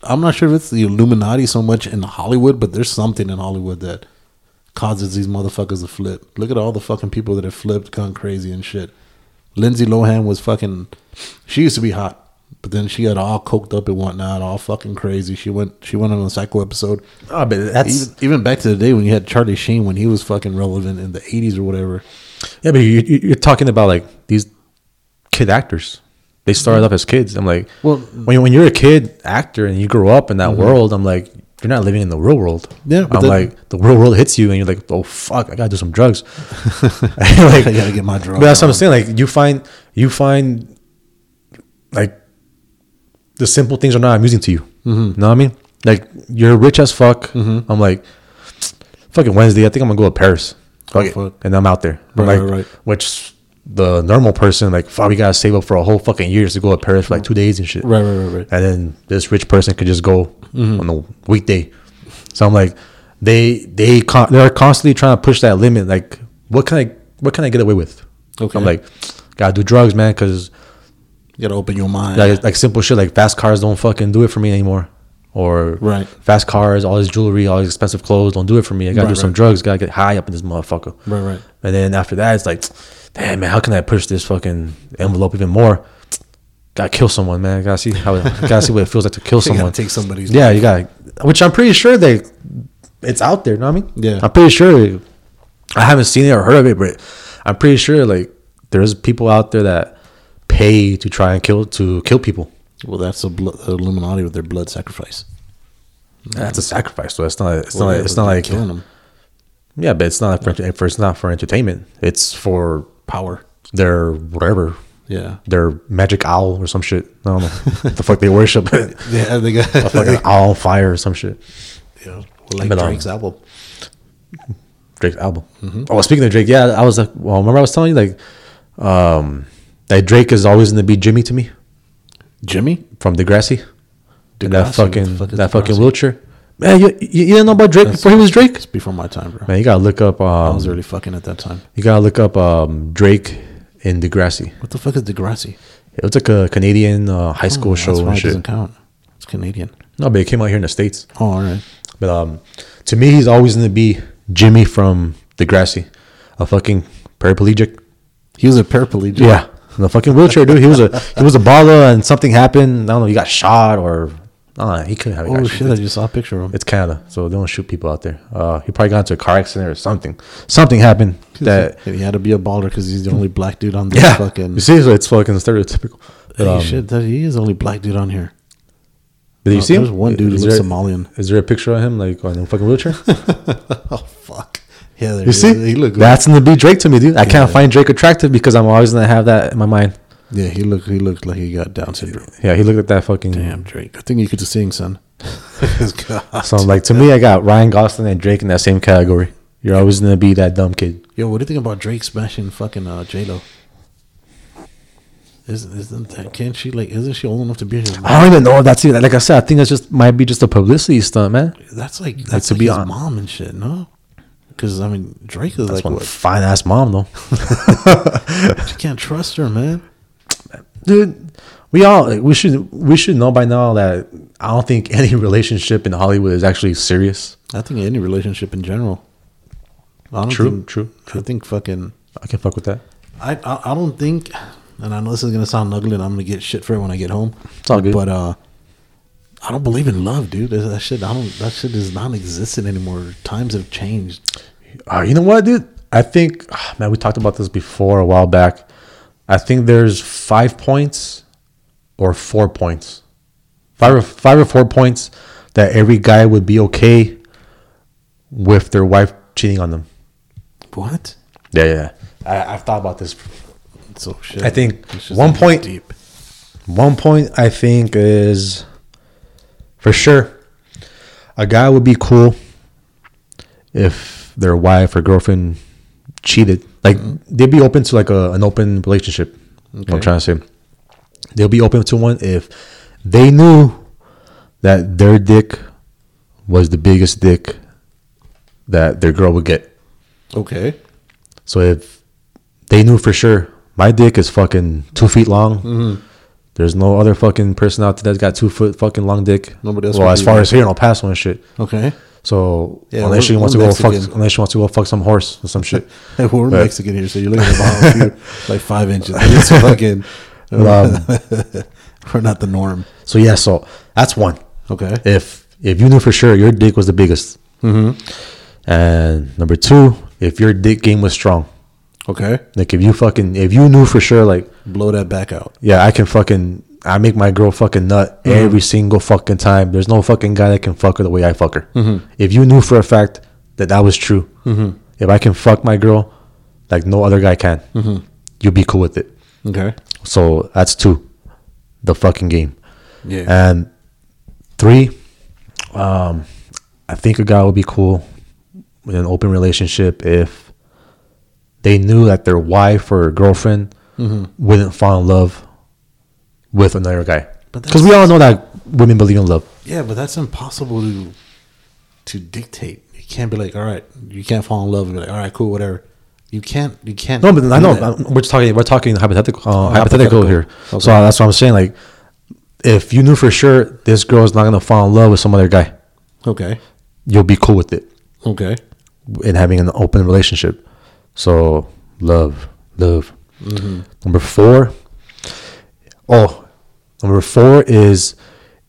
I'm not sure if it's the Illuminati so much in Hollywood, but there's something in Hollywood that causes these motherfuckers to flip. Look at all the fucking people that have flipped, gone crazy and shit. Lindsay Lohan was fucking. She used to be hot, but then she got all coked up and whatnot, all fucking crazy. She went. She went on a psycho episode. Oh, but that's Even, even back to the day when you had Charlie Sheen when he was fucking relevant in the 80s or whatever. yeah. But you, you- you're talking about like these kid actors. They started mm-hmm. off as kids. I'm like, Well- when when you're a kid actor and you grow up in that mm-hmm. world, I'm like, you're not living in the real world. Yeah, but I'm then- like, the real world hits you, and you're like, oh fuck, I gotta do some drugs. like, I gotta get my drugs. But that's what I'm saying. Like you find you find like the simple things are not amusing to you. Mm-hmm. You know what I mean? Like you're rich as fuck. Mm-hmm. I'm like, fucking Wednesday. I think I'm gonna go to Paris. Fuck it. fuck. And I'm out there. I'm Right, like, right, right. which the normal person like, fuck, we gotta save up for a whole fucking year to go to Paris for like two days and shit. Right, right, right, right. And then this rich person could just go Mm-hmm. on a weekday. So I'm like, they they con- they're constantly trying to push that limit. Like, what can I what can I get away with? Okay. I'm like, gotta do drugs, man, because You gotta open your mind. like, like simple shit like fast cars don't fucking do it for me anymore. Or Right. fast cars, all this jewelry, all these expensive clothes don't do it for me. I gotta Right, do some right. drugs. Gotta get high up in this motherfucker. Right, right. And then after that, it's like, damn man, how can I push this fucking envelope even more? Gotta kill someone, man. Gotta see how. gotta see what it feels like to kill someone. take somebody's Yeah, life. you got. Which I'm pretty sure they, it's out there. You know what I mean? Yeah. I'm pretty sure. I haven't seen it or heard of it, but I'm pretty sure like there's people out there that pay to try and kill to kill people. Well, that's the, Illuminati with their blood sacrifice. That's a sacrifice, though. It's not. It's Well, not. yeah, It's not like. killing them. Yeah, but it's not for, for. It's not for entertainment. It's for Power. their whatever. Yeah. Their magic owl or some shit. I don't know the fuck they worship. a Yeah, they got fucking owl fire or some shit. yeah, well, like But, um, Drake's album. Drake's album. Mm-hmm. Oh, speaking of Drake, yeah, I was like, well, remember I was telling you like, um, that Drake is always going to be Jimmy to me Jimmy? from Degrassi. And that fucking fuck that fucking wheelchair. Man, you, you, you didn't know about Drake before he was Drake. It's before my time, bro. Man, you gotta look up. I Um, was already fucking at that time. you gotta look up um, Drake in Degrassi. What the fuck is Degrassi? It was like a Canadian uh, high school Oh, show That's and it shit. doesn't count. It's Canadian. No, but it came out here in the states. Oh, all right. But um, to me, he's always gonna be Jimmy from Degrassi, a fucking paraplegic. He was a paraplegic. Yeah, in the fucking wheelchair, dude. He was a he was a baller, and something happened. I don't know. He got shot, or know. He couldn't have. Oh shit! I just saw a picture of him. It's Canada, so they don't shoot people out there. Uh, he probably got into a car accident or something. Something happened that. he had to be a baller because he's the only black dude on this Yeah, fucking. you see, so it's fucking stereotypical. But, Hey, um, shit, that he is the only black dude on here. Did you see him? there's one dude who looks there- Somalian. Is there a picture of him like on a fucking wheelchair? Oh fuck! Yeah, You see, he looked. that's gonna be Drake to me, dude. I Yeah. can't find Drake attractive because I'm always gonna have that in my mind. Yeah, he looked. He looked like he got Down syndrome. Yeah, he looked like that fucking. Damn, Drake. I think you could just sing, son. So like to me, I got Ryan Gosling and Drake in that same category. You're always gonna be that dumb kid. Yo, what do you think about Drake smashing fucking uh, J Lo? Isn't isn't that? Can't she like? Isn't she old enough to be his? Mom? I don't even know if that's it. Like I said, I think that's just might be just a publicity stunt, man. That's like that's to like be his hon- mom and shit. No, because I mean Drake is That's like one fine ass mom though, You can't trust her, man. dude. We all like, we should we should know by now that I don't think any relationship in Hollywood is actually serious. I think any relationship in general. I don't True, think, true, I think fucking. I can fuck with that. I, I I don't think, and I know this is gonna sound ugly, and I'm gonna get shit for it when I get home. It's all good. But uh, I don't believe in love, dude. That, shit, I don't. That shit is non-existent anymore. Times have changed. Uh, you know what, dude? I think, ah, man, we talked about this before a while back. I think there's five points or four points, five or five or four points that every guy would be okay with their wife cheating on them. What? Yeah, yeah. I, I've thought about this. So shit. I think one point- deep. One point I think is for sure a guy would be cool if their wife or girlfriend cheated. Like they'd be open to like a, an open relationship. What I'm trying to say. They'll be open to one if they knew that their dick was the biggest dick that their girl would get. Okay. So if they knew for sure my dick is fucking two feet long, Mm-hmm. There's no other fucking person out there that's got two foot fucking long dick. Nobody else Well, as far as here in El Paso and shit. Okay. So Yeah, unless she wants to go fuck, unless she wants to go fuck some horse or some shit. Hey, we're But- Mexican here, so you're looking at the bottom like five inches. It's fucking. Um, we're not the norm. so yeah, so that's one. Okay. If if you knew for sure your dick was the biggest, Mm-hmm. and number two, if your dick game was strong, Okay. like if you fucking if you knew for sure like Blow that back out. yeah, I can fucking I make my girl fucking nut Mm-hmm. every single fucking time. There's no fucking guy that can fuck her the way I fuck her. Mm-hmm. If you knew for a fact that that was true, if I can fuck my girl like no other guy can, Mm-hmm. you'll be cool with it. Okay. So that's two, the fucking game. Yeah. And three, um, I think a guy would be cool in an open relationship if they knew that their wife or girlfriend Mm-hmm. wouldn't fall in love with another guy. Because we all know that women believe in love. yeah, but that's impossible to to dictate. You can't be like, all right, you can't fall in love and be like, all right, cool, whatever. You can't. You can't. No, but I know that. we're just talking. We're talking hypothetical. Uh, hypothetical. hypothetical here. Okay. So that's what I'm saying. Like, if you knew for sure this girl is not gonna fall in love with some other guy, Okay. you'll be cool with it. Okay. in having an open relationship. So love, love. Mm-hmm. Number four. Oh, number four is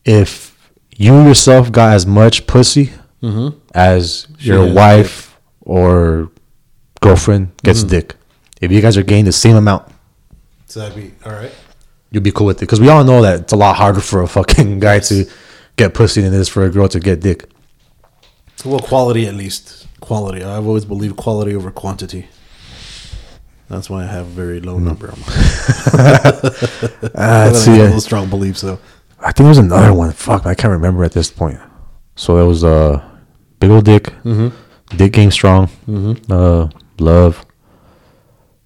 if you yourself got as much pussy mm-hmm. as your wife or girlfriend gets mm-hmm. dick. If you guys are getting the same amount, So that'd be all right. You'd be cool with it. Because we all know that it's a lot harder for a fucking guy to get pussy than it is for a girl to get dick. Well, quality at least. Quality. I've always believed quality over quantity. That's why I have a very low number. on my- Ah, I let's have see. those strong beliefs, though. I think there's another one. Fuck, I can't remember at this point. So it was uh, big old dick, dick game strong, uh, love.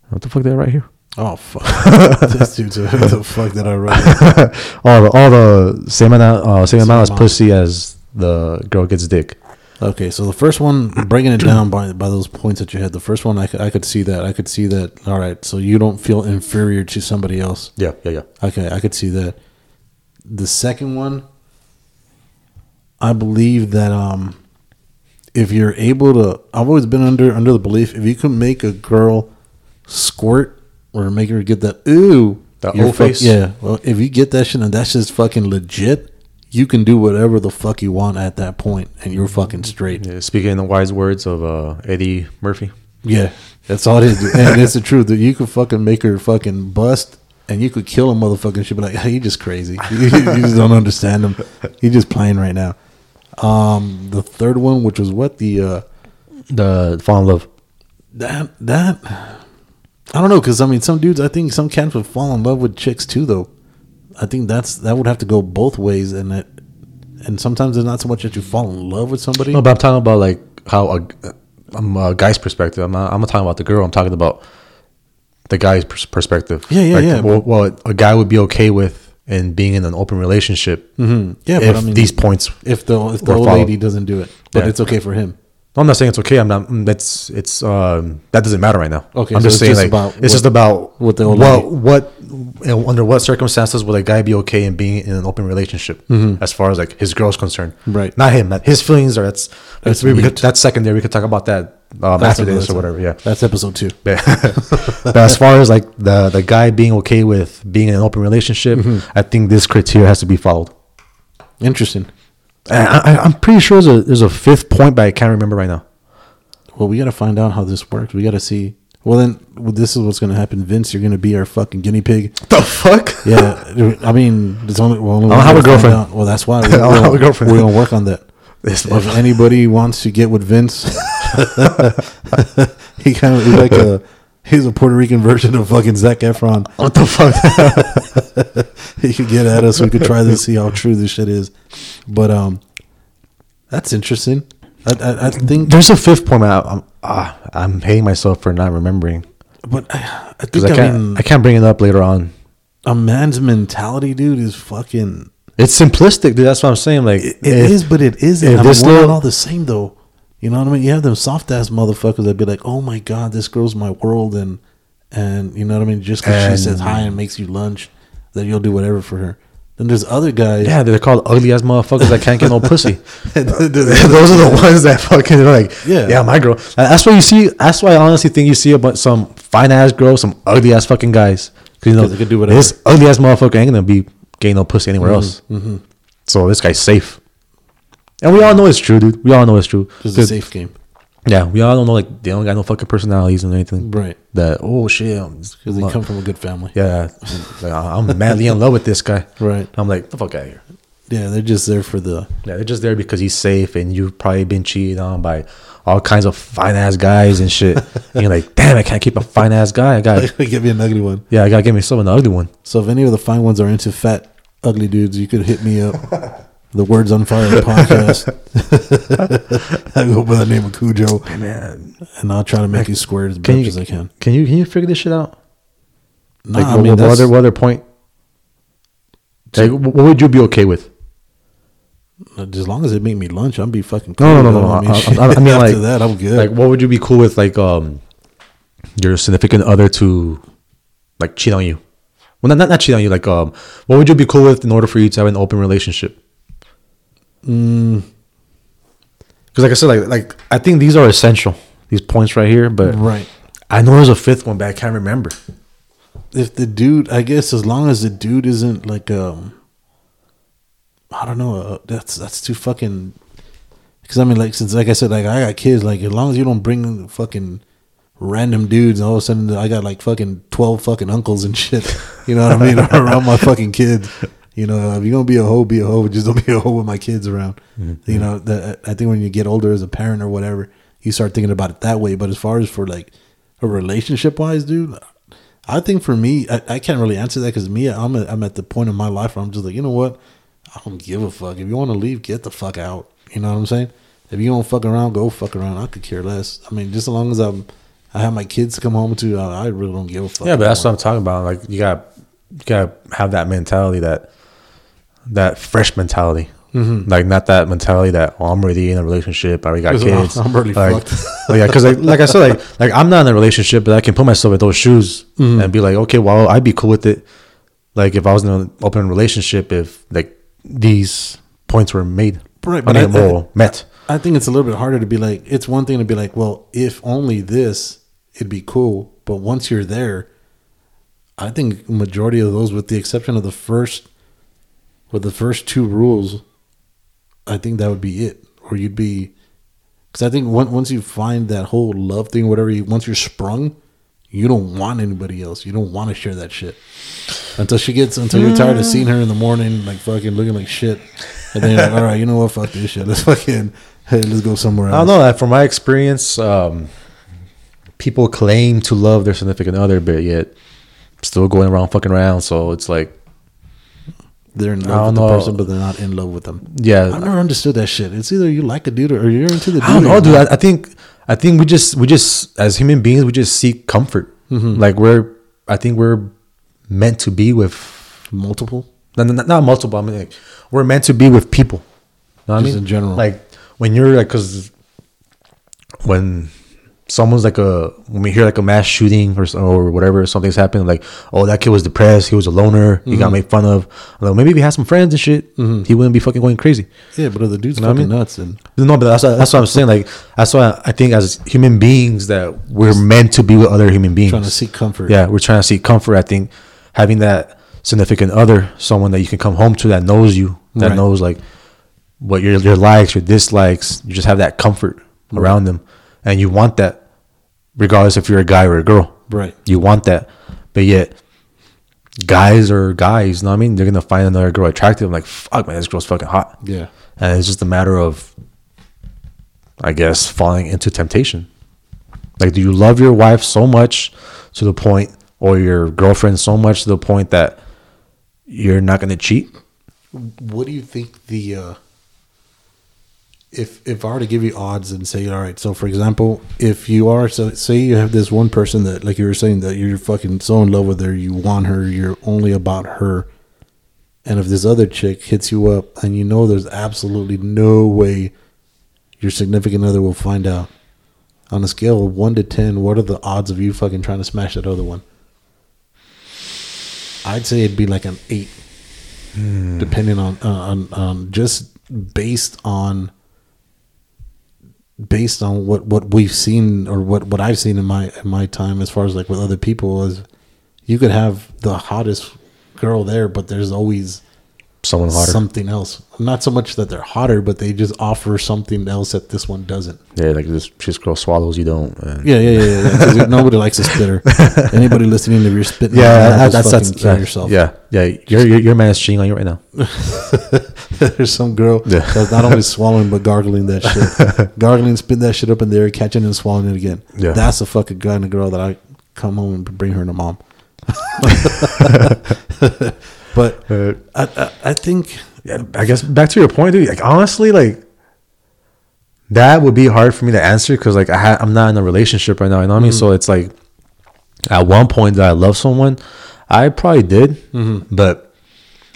What the fuck did I write here? Oh fuck! this dude's a, the fuck that I wrote. all the all the same amount, uh, same amount as pussy as the girl gets dick. Okay, so the first one, breaking it down by by those points that you had. The first one, I could, I could see that. I could see that. All right, so you don't feel inferior to somebody else. Yeah, yeah, yeah. Okay, I could see that. The second one, I believe that um, if you're able to, I've always been under under the belief if you can make a girl squirt or make her get that ooh, The you're O fuck- face? yeah. Well, if you get that shit and that's just fucking legit, you can do whatever the fuck you want at that point, and you're fucking straight. Yeah, Speaking in the wise words of uh, Eddie Murphy. Yeah, that's all it is, and it's the truth that you could fucking make her fucking bust, and you could kill a motherfucker. and She'd be like, "Hey, you just crazy. You, you just don't understand him. He's just playing right now." Um, the third one, which was what the uh, The fall in love. that that I don't know, because I mean, some dudes, I think some cats would fall in love with chicks too, though. I think that's that would have to go both ways, and that, and sometimes it's not so much that you fall in love with somebody. No, but I'm talking about like how a, I'm a guy's perspective. I'm not, I'm not talking about the girl. I'm talking about the guy's pers- perspective. Yeah, yeah, Like, yeah. Well, well, a guy would be okay with and being in an open relationship. Mhm. Yeah, if but I mean, these points. if the if the old followed. lady doesn't do it, but Yeah. it's okay for him. No, I'm not saying it's okay. I'm not. mm, That's it's um that doesn't matter right now. Okay, I'm so just it's saying just like about it's what- just about what the what what under what circumstances would a guy be okay in being in an open relationship as far as like his girl's concerned. Mm-hmm. Right. Not him. Not his feelings are that's That's that's we, we could, that's secondary. We could talk about that um, That's after this or whatever. Yeah. That's episode two. Yeah. but as far as like the the guy being okay with being in an open relationship, Mm-hmm. I think this criteria has to be followed. Interesting. And I, I, I'm pretty sure there's a, there's a fifth point, but I can't remember right now. Well, we got to find out how this works. We got to see. Well, then well, this is what's going to happen. Vince, you're going to be our fucking guinea pig. The fuck? Yeah, uh, I mean, it's only. Well, only I don't have a girlfriend. Well, that's why I don't have a we're, girlfriend. we're going to work on that. If anybody wants to get with Vince, he kind of he's like a he's a Puerto Rican version of fucking Zac Efron. What the fuck? he could get at us. We could try to see how true this shit is. But um, that's interesting. I I, I think, There's a fifth point. Man. I'm ah, I'm hating myself for not remembering but I, I think I I, can't mean I can't bring it up later on. a man's mentality, dude, is fucking. It's simplistic, dude. That's what I'm saying. Like It, it is, but it isn't. I mean, this little- all the same though. You know what I mean? You have them soft ass motherfuckers that be like, "Oh my god, this girl's my world," and and you know what I mean. Just because she says hi and makes you lunch, that you'll do whatever for her. Then there's other guys. Yeah, they're called ugly ass motherfuckers that can't get no pussy. Those are the ones that fucking like, Yeah. yeah, my girl. That's why you see. That's why I honestly think you see a bunch some fine ass girls, some ugly ass fucking guys. Because you know they could do whatever. this ugly ass motherfucker ain't gonna be getting no pussy anywhere Mm-hmm, else. So this guy's safe, and we all know it's true, dude. We all know it's true. Just a safe game, Yeah, we all don't know like they don't got no fucking personalities and anything. right? That oh shit, Because they come from a good family. yeah, like, I'm madly in love with this guy. Right. I'm like the fuck out of here. Yeah, they're just there for the. Yeah, they're just there because he's safe and you've probably been cheated on by all kinds of fine ass guys and shit. and you're like, damn, I can't keep a fine ass guy. I got to Give me an ugly one. yeah, I gotta get myself an ugly one. So if any of the fine ones are into fat, ugly dudes, you could hit me up. the Words on Fire podcast. I go by the name of Cujo, Man, and I'll try to make you square as much you as I can. Can you can you figure this shit out? Nah, Like, I mean, what other what other point? Like, what would you be okay with? as long as it make me lunch, I'll be fucking. No, no, cool, no, no. though. I, I, I mean, after like that, I'm good. Like, what would you be cool with? Like, um, your significant other to, like, cheat on you. Well, not not, not cheat on you. Like, um, what would you be cool with in order for you to have an open relationship? Mm, Because, like I said, like like I think these are essential. These points right here, but right. I know there's a fifth one, but I can't remember. If the dude, I guess, as long as the dude isn't like, um, I don't know. Uh, that's that's too fucking. Because I mean, like, since like I said, like I got kids. Like, as long as you don't bring fucking random dudes, and all of a sudden I got like fucking twelve fucking uncles and shit. You know what I mean? around my fucking kids. You know, if you're gonna be a hoe, be a hoe. Just don't be a hoe with my kids around. Mm-hmm. You know, that I think when you get older as a parent or whatever, you start thinking about it that way. But as far as for like a relationship wise, dude, I think for me, I, I can't really answer that because me, I'm at, I'm at the point in my life where I'm just like, you know what, I don't give a fuck. If you want to leave, get the fuck out. You know what I'm saying? If you don't fuck around, go fuck around. I could care less. I mean, just as long as I'm, I have my kids to come home to, I, I really don't give a fuck. Yeah, but that's what. I'm talking about. Like, you got you gotta have that mentality that that fresh mentality. Mm-hmm. Like not that mentality that oh, I'm already in a relationship. I already got kids. I'm already like, fucked. oh, yeah, because like, like I said, like like I'm not in a relationship, but I can put myself in those shoes mm-hmm. and be like, okay, well, I'd be cool with it. Like if I was in an open relationship, if like these points were made, Right, but I- mean, well, met. I think it's a little bit harder to be like, it's one thing to be like, well, if only this, it'd be cool. But once you're there, I think majority of those, with the exception of the first, with the first two rules, I think that would be it. Or you'd be, because I think once once you find that whole love thing, whatever, you, once you're sprung, you don't want anybody else. You don't want to share that shit until she gets until you're tired of seeing her in the morning, like fucking looking like shit. And then you're like, all right, you know what? Fuck this shit. Let's fucking hey, let's go somewhere else. I don't know. That from my experience, um, people claim to love their significant other, but yet still going around fucking around. So it's like, They're in love with the know. person, but they're not in love with them. yeah, I've never understood that shit. It's either you like a dude or you're into the dude. I don't know, dude. I, I think I think we just we just as human beings we just seek comfort. Mm-hmm. Like we're I think we're meant to be with multiple. not, not, not multiple. I mean, like, we're meant to be with people. Know what I Just mean? in general. Like when you're like, cause when someone's like a when we hear like a mass shooting or or whatever something's happened like oh that kid was depressed he was a loner he Mm-hmm. got made fun of like, maybe if he had some friends and shit he wouldn't be fucking going crazy Yeah, but the dude's know what I mean? nuts, and no, but that's what, that's what I'm saying. Like that's why I think as human beings that we're meant to be with other human beings. trying to seek comfort. Yeah, we're trying to seek comfort. I think having that significant other, someone that you can come home to that knows you, that Right. knows like what your your likes, your dislikes. You just have that comfort around them, and you want that, regardless if you're a guy or a girl. Right. You want that, but yet. Guys are guys, you know what I mean? They're gonna find another girl attractive. I'm like, fuck man, this girl's fucking hot Yeah. and it's just a matter of I guess, falling into temptation. Like, do you love your wife so much to the point, or your girlfriend so much to the point that you're not going to cheat? What do you think the uh if if I were to give you odds and say, all right, so for example, if you are so say you have this one person that like you were saying that you're fucking so in love with her, you want her, you're only about her, and if this other chick hits you up and you know there's absolutely no way your significant other will find out, on a scale of one to ten, what are the odds of you fucking trying to smash that other one? I'd say it'd be like an eight, depending on uh, on on just based on based on what what we've seen or what what I've seen in my in my time as far as like with other people is you could have the hottest girl there, but there's always Someone hotter. something else. Not so much that they're hotter, but they just offer something else that this one doesn't. yeah, like this, this girl swallows, you don't. And Yeah, yeah, yeah. yeah, nobody likes a spitter. Anybody listening, to you're spitting, yeah, yeah, that's that's, kill that- yourself. Yeah, yeah. Your your, your man is cheating on you right now. There's some girl Yeah. that's not only swallowing but gargling that shit, gargling, spit that shit up in there, catching and swallowing it again. Yeah. that's the fucking kind of girl that I come home and bring her to mom. But Uh, I, I, I think I guess back to your point, dude. Like honestly, like that would be hard for me to answer because like I ha- I'm not in a relationship right now. You know what I mean? So it's like at one point that I love someone, I probably did, but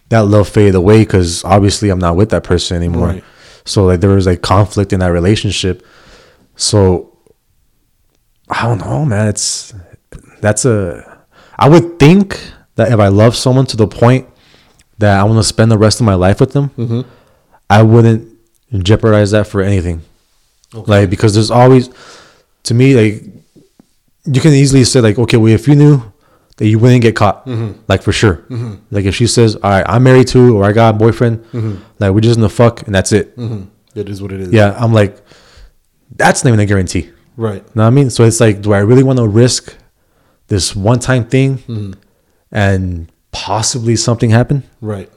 that love faded away because obviously I'm not with that person anymore. Right. So like there was like conflict in that relationship. So I don't know, man. It's that's a. I would think that if I love someone to the point that I want to spend the rest of my life with them, mm-hmm. I wouldn't jeopardize that for anything. Like because there's always, to me, like you can easily say like, okay, well, if you knew that you wouldn't get caught, mm-hmm. like for sure. Mm-hmm. Like if she says, all right, I'm married to, or I got a boyfriend, like we're just in the fuck and that's it. it is what it is. Yeah, I'm like, that's not even a guarantee. right. Know what I mean? So it's like, do I really want to risk this one time thing and possibly something happen? Right.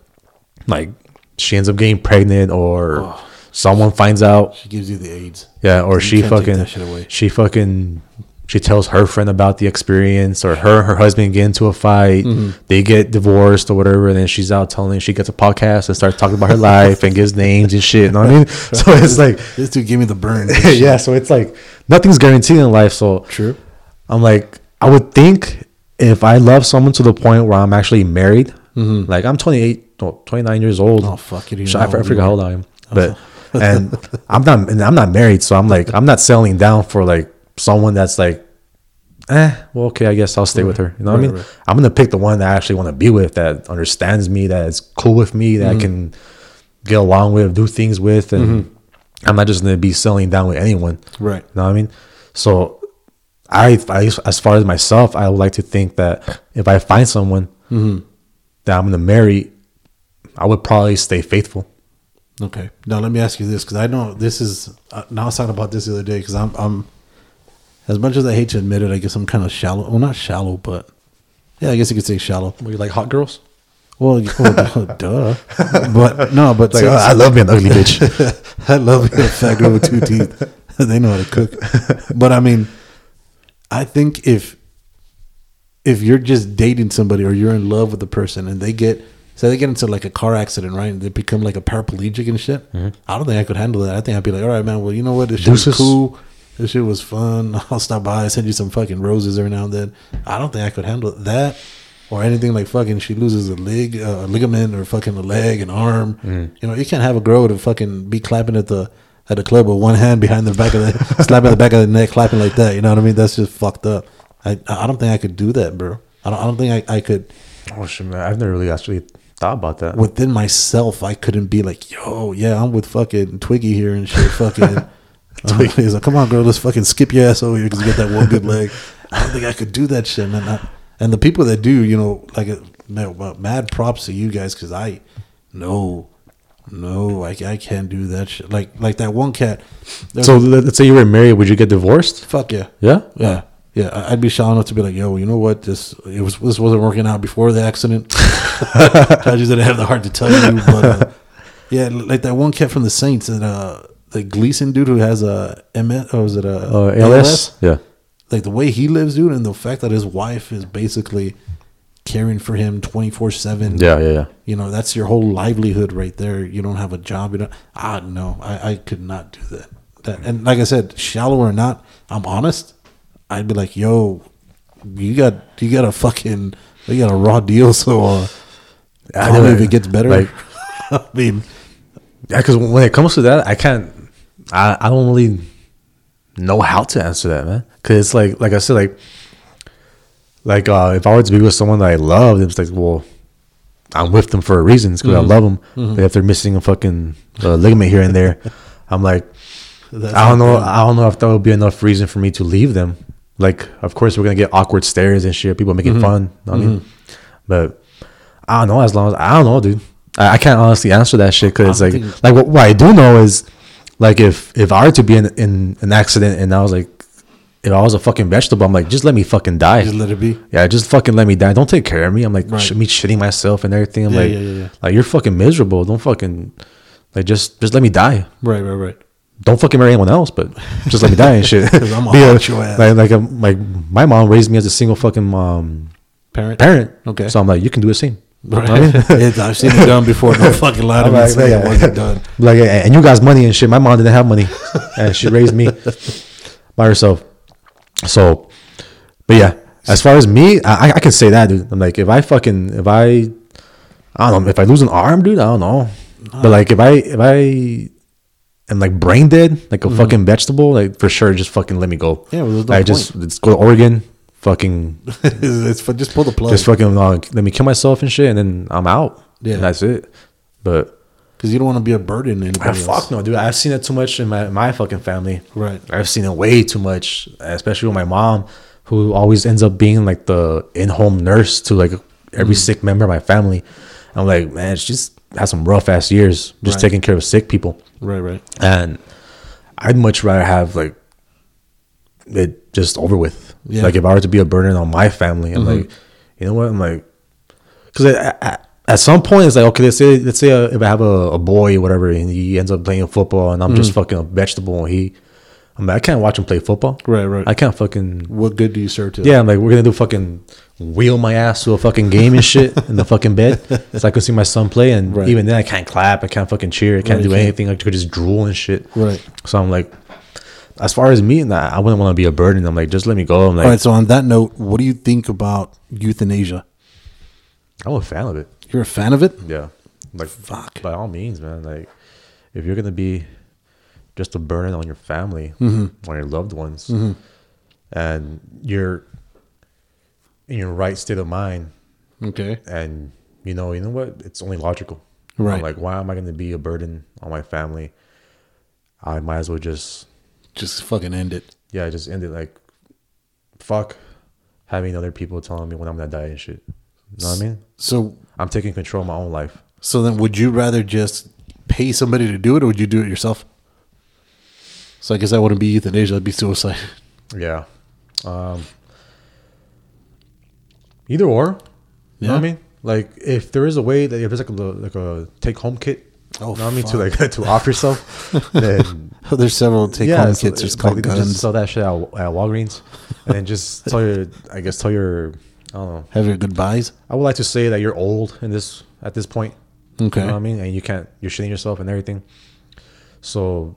Like she ends up getting pregnant or someone finds out. She gives you the AIDS. Yeah, or You she fucking that shit away. she fucking she tells her friend about the experience or her her husband get into a fight, Mm-hmm. they get divorced or whatever, and then she's out telling she gets a podcast and starts talking about her life and gives names and shit. You know what I mean? So it's like This dude give me the burn. yeah, so it's like nothing's guaranteed in life. So True. I'm like, I would think if I love someone to the point where I'm actually married, like I'm 28, no, 29 years old. Mm-hmm. Oh, fuck, you didn't Shit, know I, I you how old I am, but and I'm not, and I'm not married, so I'm like, I'm not settling down for like someone that's like, eh, well, okay, I guess I'll stay with her. You know what I mean? right. I'm gonna pick the one that I actually want to be with, that understands me, that is cool with me, Mm-hmm. that I can get along with, do things with, and I'm not just gonna be settling down with anyone. Right. You know what I mean? So I, I as far as myself, I would like to think that if I find someone that I'm gonna marry, I would probably stay faithful. Okay. Now let me ask you this because I know this is. Uh, now I was talking about this the other day because I'm, I'm. As much as I hate to admit it, I guess I'm kind of shallow. Well, not shallow, but yeah, I guess you could say shallow. Were you like hot girls? Well, y- well duh. But no, but Like since- I love being an ugly bitch. I love being a fat girl with two teeth. they know how to cook. But I mean, I think if if you're just dating somebody or you're in love with the person and they get so they get into like a car accident, right? And they become like a paraplegic and shit. I don't think I could handle that. I think I'd be like, all right, man. Well, you know what? This shit was cool. This shit was fun. I'll stop by. send you some fucking roses every now and then. I don't think I could handle that or anything like fucking. She loses a leg, uh, a ligament, or fucking a leg, an arm. You know, you can't have a girl to fucking be clapping at the at the club with one hand behind the back of the slapping the back of the neck, clapping like that. You know what I mean? That's just fucked up. I I don't think I could do that, bro. I don't. I don't think I, I could oh shit, man! I've never really actually thought about that. within myself. I couldn't be like, yo, yeah, I'm with fucking Twiggy here and shit. Fucking. Twiggy. He's like, come on, girl, let's fucking skip your ass over here because you got that one good leg. I don't think I could do that shit, man. I, and the people that do, you know, like, uh, man, mad props to you guys because I, no, no, I, I can't do that shit. Like, like that one cat. So let- let's say you were married, would you get divorced? fuck yeah. Yeah. Yeah, yeah. I'd be shy enough to be like, "Yo, you know what? This it was this wasn't working out before the accident." I just didn't have the heart to tell you, but uh, yeah, like that one cat from the Saints and uh the Gleason dude who has a MS, or is it a Uh, ALS. Yeah. Like the way he lives, dude, and the fact that his wife is basically caring for him twenty four seven. Yeah. Yeah. Yeah. You know, that's your whole livelihood right there. You don't have a job. You don't. Ah, no, I, I could not do that. That and like I said, shallow or not, I'm honest. I'd be like, yo, you got you got a fucking you got a raw deal. So uh, I don't know if it gets better. Like- I mean, Yeah, because when it comes to that, I can't. I I don't really know how to answer that, man. Because it's like like I said, like like uh, if I were to be with someone that I love, it's like, well, I'm with them for a reason. It's because Mm-hmm. I love them. But if they're missing a fucking uh, ligament here and there, I'm like, That's I don't know. bad. I don't know if that would be enough reason for me to leave them. Like, of course, we're gonna get awkward stares and shit. People making fun. I mean, but I don't know. As long as I don't know, dude. I, I can't honestly answer that shit because like, thinking- like what, what I do know is, like, if if I were to be in in an accident and I was like, if I was a fucking vegetable, I'm like, just let me fucking die. just let it be. Yeah, just fucking let me die. Don't take care of me. I'm like, Right. sh- me shitting myself and everything. I'm Yeah, like, yeah, yeah, yeah. like you're fucking miserable. Don't fucking like just just let me die Right, right, right. don't fucking marry anyone else, but just let me die and shit. I'm Be a- haunt your ass. like like, um, like my mom raised me as a single fucking um, Parent. parent. Okay. so I'm like, you can do the same. Right. You know what I mean? It's- I've seen it done before. No fucking lie to I'm me. like, yeah, it wasn't done. Like, and you guys money and shit. My mom didn't have money, and she raised me by herself. So, but yeah, as far as me, I, I can say that, dude. I'm like, if I fucking, if I, I don't know, if I lose an arm, dude, I don't know. But like, if I, if I am like brain dead, like a fucking vegetable, like for sure, just fucking let me go. Mm-hmm. Yeah, well, no I just, let's go to Oregon, fucking, it's, just pull the plug. just fucking, uh, let me kill myself and shit, and then I'm out. Yeah. And that's it. But because you don't want to be a burden to anybody Ah, fuck no, dude. I've seen it too much in my, my fucking family. Right. I've seen it way too much, especially with my mom, who always ends up being like the in home nurse to like every Mm. sick member of my family. I'm like, man, she's had some rough ass years just Right. taking care of sick people. Right, right. And I'd much rather have like it just over with. Yeah. Mm-hmm. Like if I were to be a burden on my family, I'm like, you know what? I'm like, because at some point it's like, okay, let's say let's say uh, if I have a, a boy or whatever, and he ends up playing football, and I'm just fucking a vegetable, and he, I'm like, I can't watch him play football. Right, right. I can't fucking. What good do you serve to? Yeah, I'm like, we're gonna do fucking wheel my ass to a fucking game and shit in the fucking bed, so I can see my son play. And Right. even then, I can't clap, I can't fucking cheer, I can't Right, do you can't. anything. I could just drool and shit. Right. So I'm like, as far as me, nah, I wouldn't want to be a burden. I'm like, just let me go. I'm like, All right. So on that note, what do you think about euthanasia? I'm a fan of it. You're a fan of it? Yeah, like Fuck. By all means, man. Like, if you're gonna be just a burden on your family, Mm-hmm. on your loved ones, and you're in your right state of mind, Okay. and you know, you know what? It's only logical. Right. I'm like, why am I gonna be a burden on my family? I might as well just, Just fucking end it. yeah, just end it. Like, fuck having other people telling me when I'm gonna die and shit. You know what I mean? So, I'm taking control of my own life. so then, would you rather just pay somebody to do it, or would you do it yourself? So I guess that wouldn't be euthanasia; that'd be suicide. Yeah. Um, either or. You know what I mean? Like if there is a way that if there's like a like a take home kit, Oh, you know what I mean, to like to off yourself, then There's several take-home so kits. Just like, called guns. Just sell that shit at, at Walgreens, and then just tell your, I guess, tell your, I don't know. Have your goodbyes. I would like to say that you're old in this at this point. Okay. You know what I mean? And you can't, you're shitting yourself and everything. So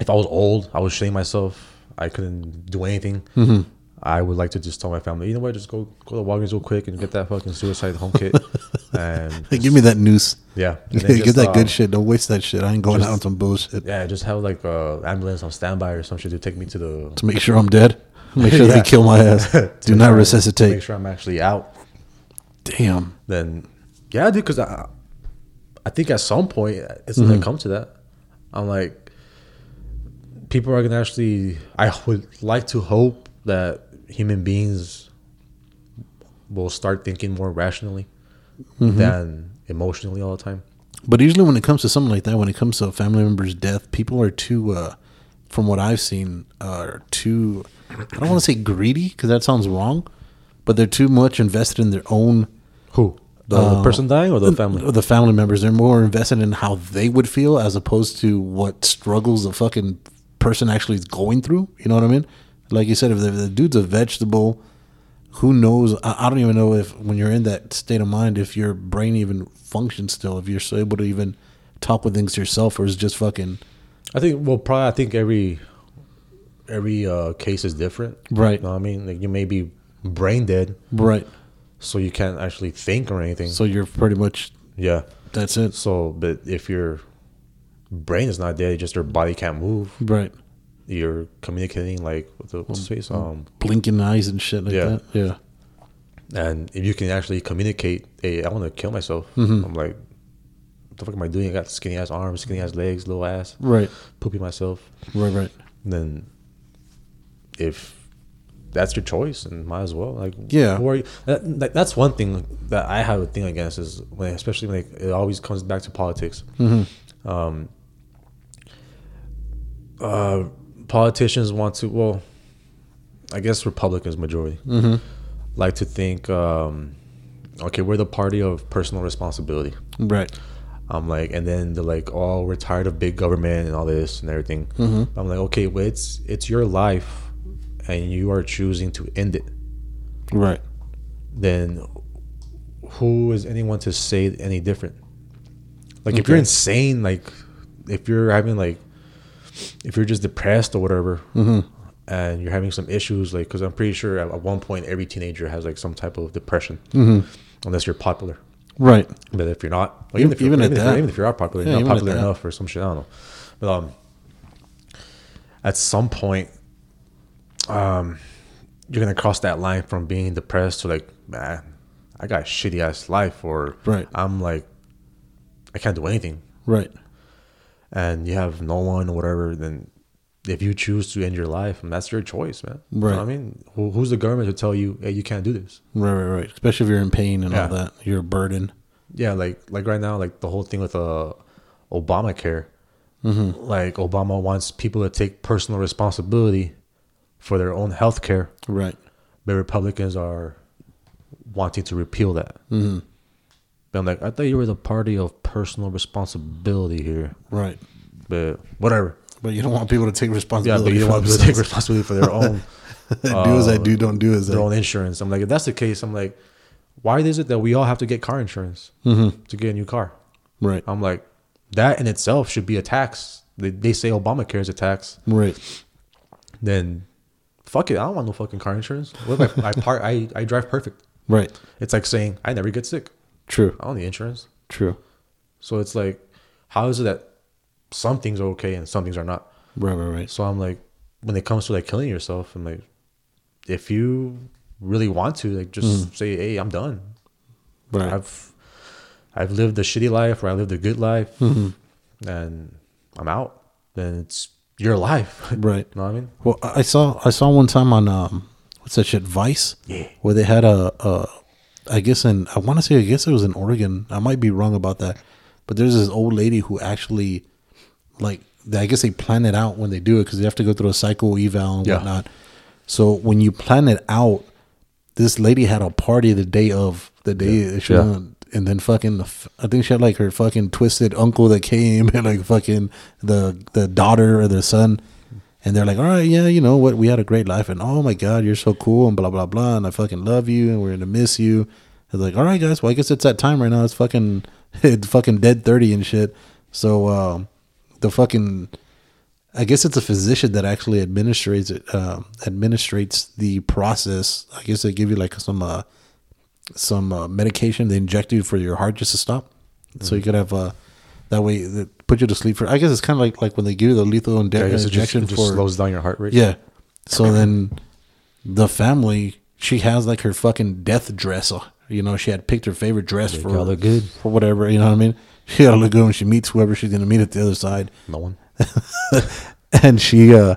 if I was old, I was shitting myself, I couldn't do anything. Mm-hmm. I would like to just tell my family, you know what, just go go to Walgreens real quick and get that fucking suicide home kit. and give me that noose. yeah, Get just, that good shit. Don't waste that shit. I ain't going just- out on some bullshit Yeah, just have like a ambulance on standby or some shit to take me to the. to make sure I'm dead. Make sure Yeah. they kill my ass. Do not sure- resuscitate. Make sure I'm actually out. Damn. Then yeah, dude, because I, I think at some point it's gonna come to that. I'm like, people are gonna actually. I would like to hope that human beings will start thinking more rationally than emotionally all the time. But usually, when it comes to something like that, when it comes to a family member's death, people are too, uh, from what I've seen, uh, are too. I don't want to say greedy because that sounds wrong, but they're too much invested in their own. Who? The, the person dying or the family? or the family members they're more invested in how they would feel as opposed to what struggles the fucking person actually is going through you know what i mean like you said if the, the dude's a vegetable who knows I, I don't even know if when you're in that state of mind if your brain even functions still if you're so able to even talk with things yourself or is just fucking I think well probably I think every every uh, case is different. Right. You know what I mean? Like you may be brain dead, right so you can't actually think or anything. so you're pretty much yeah. that's it So but if your brain is not dead, just your body can't move. right You're communicating like with the what's face? Um blinking eyes and shit like Yeah. that yeah and if you can actually communicate, hey, I want to kill myself. Mm-hmm. I'm like, what the fuck am I doing? I got skinny ass arms, skinny ass legs, little ass, right Pooping myself. right right then if that's your choice and might as well like Yeah. who are you, that, that- that's one thing that i have a thing against is when especially when it, it always comes back to politics. Um uh politicians want to well i guess republicans majority like to think um okay we're the party of personal responsibility. Right. I'm like, and then they're like, "Oh, we're tired of big government and all this and everything." I'm like, "Okay, well, it's it's your life, and you are choosing to end it. right Then, who is anyone to say any different? Like, if you're insane, like, if you're having like, if you're just depressed or whatever, and you're having some issues, like, because I'm pretty sure at, one point every teenager has like some type of depression, unless you're popular. right But if you're not, well, even, if you're, Even even, if, you're, even if you are popular, Yeah, you're not popular enough or some shit. I don't know. But um, at some point, um, you're gonna cross that line from being depressed to like, man, I got a shitty ass life, or Right. I'm like, I can't do anything, right and you have no one or whatever. Then, if you choose to end your life, and that's your choice, man. You know Right. I mean, Who, who's the government to tell you, hey, you can't do this? Right, right, right. Especially if you're in pain and all that, you're a burden. Yeah, like like right now, like the whole thing with uh Obamacare. Mm-hmm. Like Obama wants people to take personal responsibility for their own health care, Right. but Republicans are wanting to repeal that. Mm-hmm. But I'm like, I thought you were the party of personal responsibility here, Right. but whatever. But you don't want people to take responsibility. Yeah, but you don't for want people to take responsibility for their own do as I do, don't do as their I. own insurance. I'm like, if that's the case, I'm like, why is it that we all have to get car insurance Mm-hmm. to get a new car? Right. I'm like, that in itself should be a tax. They, they say Obamacare is a tax. Right. Then, fuck it. I don't want no fucking car insurance. What if I, I park? I, I drive perfect. Right. It's like saying I never get sick. True. I don't need insurance. True. So it's like, how is it that some things are okay and some things are not? Right. Right. Right. So I'm like, when it comes to like killing yourself, I'm like, if you really want to, like, just mm-hmm. say, hey, I'm done. Right. I've I've lived a shitty life or I lived a good life, mm-hmm. and I'm out. Then it's your life. Right. you know what I mean? Well, I saw I saw one time on um what's that shit Vice? Yeah. Where they had a, a I guess in I want to say I guess it was in Oregon. I might be wrong about that, but there's this old lady who actually like I guess they plan it out when they do it because they have to go through a psycho eval and Yeah. whatnot. So when you plan it out, this lady had a party the day of the day that she Yeah. And then fucking I think she had like her fucking twisted uncle that came and like fucking the the daughter or the son. And they're like, all right, yeah, you know what? We had a great life, and oh my god, you're so cool, and blah blah blah, and I fucking love you, and we're gonna miss you. It's like, all right, guys, well, I guess it's that time right now. It's fucking, it's fucking dead thirty and shit. So um, the fucking, I guess it's a physician that actually administrates it, uh, administrates the process. I guess they give you like some uh, some uh, medication they inject you for your heart just to stop, so you could have uh, that way that put you to sleep for. I guess it's kind of like like when they give you the lethal inje- I guess it just, injection it just for slows down your heart rate. yeah. So then the family, she has like her fucking death dress. You know, she had picked her favorite dress for look good. for whatever. You know what I mean? She gotta look good when she meets whoever she's gonna meet at the other side. No one. And she, uh,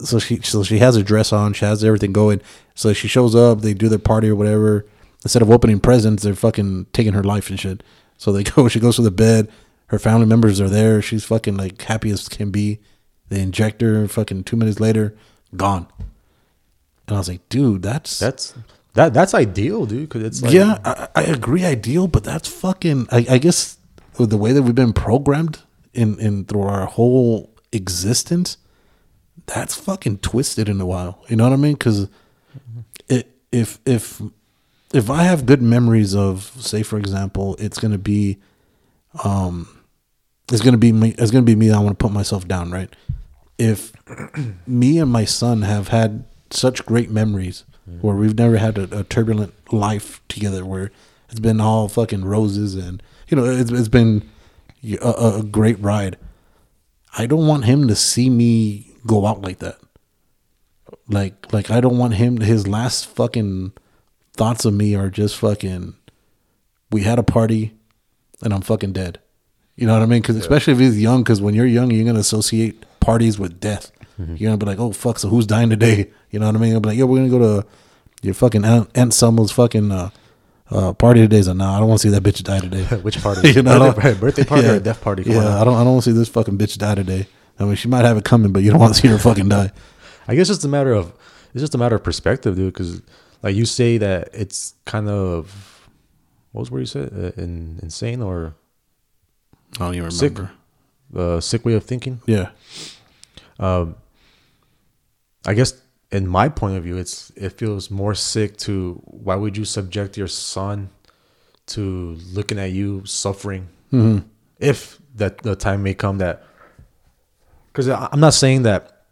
so she, so she has her dress on. She has everything going. So she shows up. They do their party or whatever. Instead of opening presents, they're fucking taking her life and shit. So they go. She goes to the bed. Her family members are there. She's fucking like happy as can be. They inject her. Fucking two minutes later, gone. And I was like, dude, that's That's That that's ideal, dude. Because it's like, yeah, I, I agree, ideal, but that's fucking. I, I guess with the way that we've been programmed in in through our whole existence, that's fucking twisted in a while. You know what I mean? Because it if if if I have good memories of, say, for example, it's gonna be, um, it's gonna be me. It's gonna be me. I want to put myself down, right? If me and my son have had such great memories where we've never had a, a turbulent life together, where it's been all fucking roses and you know it's, it's been a, a great ride. I don't want him to see me go out like that. Like like I don't want him his last fucking thoughts of me are just fucking we had a party and I'm fucking dead. You know what I mean? Because especially if he's young, because when you're young, you're gonna associate parties with death. You're gonna be like, oh fuck, so who's dying today? You know what I mean? I'll be like, yo, we're gonna go to your fucking aunt, aunt Selma's fucking uh, uh, party today. So nah, I don't want to see that bitch die today. Which party? you know, birthday, birthday party or a death party? Come Yeah, on. I don't. I don't want to see this fucking bitch die today. I mean, she might have it coming, but you don't want to see her fucking die. I guess it's a matter of it's just a matter of perspective, dude. Because like you say that it's kind of what was where you said uh, in, insane or I don't even Sick. remember. uh, sick way of thinking. Yeah, Um, I guess in my point of view, it's it feels more sick to why would you subject your son to looking at you suffering if that the time may come that because I'm not saying that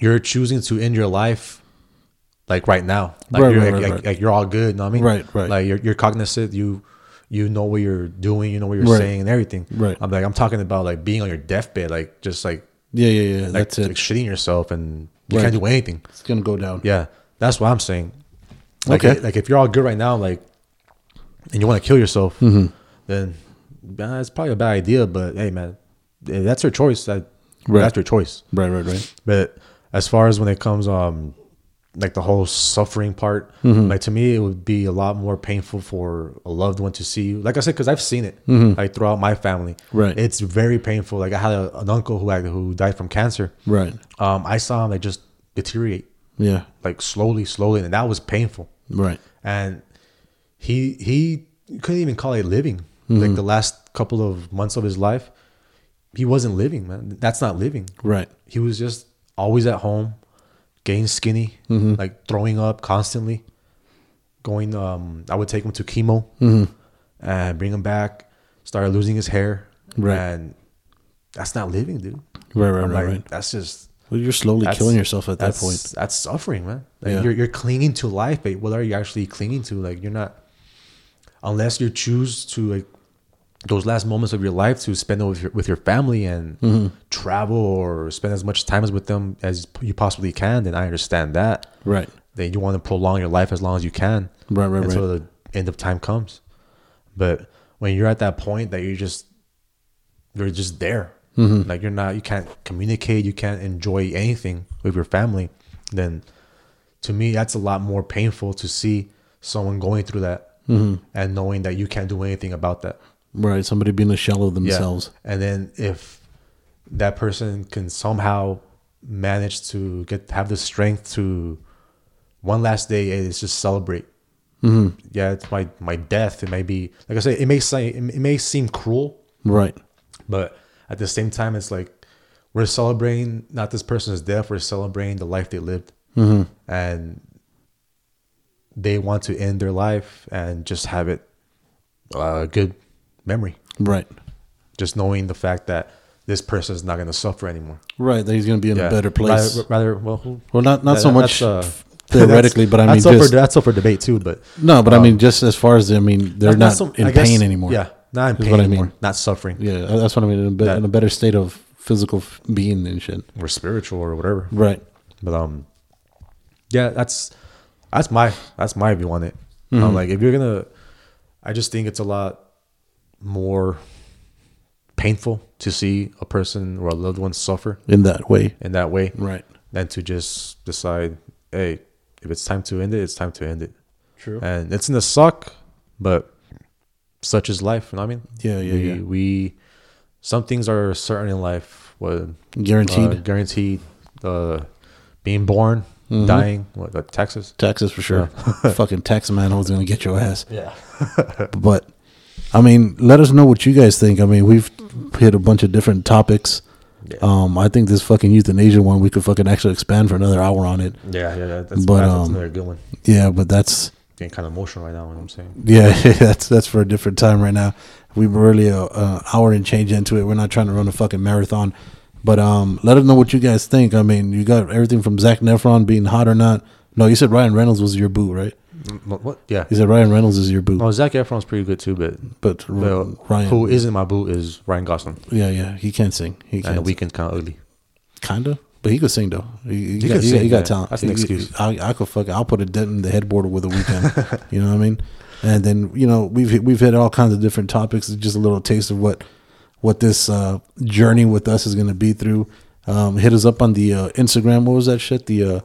you're choosing to end your life like right now like, Right, you're, right, like, right, like- like you're all good you know what I mean Right, right. like you're, you're cognizant you you know what you're doing you know what you're saying and everything Right. I'm like I'm talking about like being on your deathbed like just like yeah, yeah, yeah. like, That's it. like shitting yourself and you can't do anything It's gonna go down. yeah, that's what I'm saying. Like, Okay. like if you're all good right now, like, and you want to kill yourself, Mm-hmm. then uh, it's probably a bad idea. But hey, man, that's your choice. That Right. that's your choice. Right, right, right. But as far as when it comes, um, like the whole suffering part, Mm-hmm. like to me, it would be a lot more painful for a loved one to see you. Like I said, because I've seen it, like throughout my family. Mm-hmm. Right. It's very painful. Like I had a, an uncle who had, who died from cancer. Right. Um, I saw him like just deteriorate Yeah. like slowly, slowly, and that was painful. Right. And he he couldn't even call it living. Like the last couple of months of his life, he wasn't living, man. That's not living. Right. He was just always at home, getting skinny, like throwing up constantly. Going, um, I would take him to chemo and bring him back. Started losing his hair, Right. and that's not living, dude. Right. Right. I'm Right. like, right. That's just Well, you're slowly killing yourself at that point. That's suffering, man. Like Yeah. you're you're clinging to life, but what are you actually clinging to? Like you're not, unless you choose to like those last moments of your life to spend it with your with your family and Mm-hmm. travel or spend as much time as with them as you possibly can. Then I understand that. Right. Then you want to prolong your life as long as you can, Right, right, until right. the end of time comes. But when you're at that point that you're just you're just there. Mm-hmm. Like you're not, you can't communicate, you can't enjoy anything with your family. Then, to me, that's a lot more painful to see someone going through that Mm-hmm. and knowing that you can't do anything about that. Right. Somebody being a shell of Yeah. themselves. And then if that person can somehow manage to get have the strength to one last day is just celebrate. Mm-hmm. Yeah, it's my my death. It may be like I say, it may say it may seem cruel, Right. but at the same time, it's like we're celebrating not this person's death, we're celebrating the life they lived. And they want to end their life and just have it a good memory. Right. Just knowing the fact that this person is not going to suffer anymore. Right. That he's gonna be in Yeah. a better place. Rather, rather well, who- well, not not that- so that- much uh, theoretically, but I mean that's up for, that's up for debate too. But no. But I um, mean, just as far as I mean, they're not, in I guess- pain anymore. Yeah, not in pain I anymore. mean. Not suffering. Yeah. That's what I mean. In a, be- That- in a better state of physical being and shit. or spiritual or whatever. Right. But um, yeah, that's that's my that's my view on it. Mm-hmm. Um, like if you're gonna, I just think it's a lot more painful to see a person or a loved one suffer In that way. in that way, Right. than to just decide, hey, if it's time to end it, it's time to end it. True. And it's gonna suck, but such is life. You know what I mean? Yeah, yeah, we, yeah. We some things are certain in life. What Guaranteed. uh, guaranteed. Uh, being born, dying. What? Uh, Texas. Texas for sure. Fucking tax manhole's gonna get your ass. Yeah. But I mean, let us know what you guys think. I mean, we've hit a bunch of different topics. Yeah. Um, I think this fucking euthanasia one we could fucking actually expand for another hour on it. Yeah, yeah, that- that's, But, that's um, another good one. Yeah, but that's Getting kind of emotional right now. What I'm saying. yeah, that's that's for a different time right now. We were really a, a hour and change into it. We're not trying to run a fucking marathon. But um, let us know what you guys think. I mean, you got everything from Zac Efron being hot or not. No, you said Ryan Reynolds was your boo, right? What? what? Yeah. Is said Ryan Reynolds is your boo, Oh, Zac Efron's pretty good too, but but R- Ryan, who isn't my boo is Ryan Gosling, yeah, yeah, he can't sing. He and the can't. Weeknd's kind of ugly. Kinda, but he could sing though. He, he, got, could he, sing, he got talent. That's an He- excuse. I, I could fuck. I'll put a dent in the headboard with a weekend. you know what I mean? And then you know we've we've hit all kinds of different topics. Just a little taste of what what this uh, journey with us is going to be through. Um, hit us up on the uh, Instagram. What was that shit? The uh,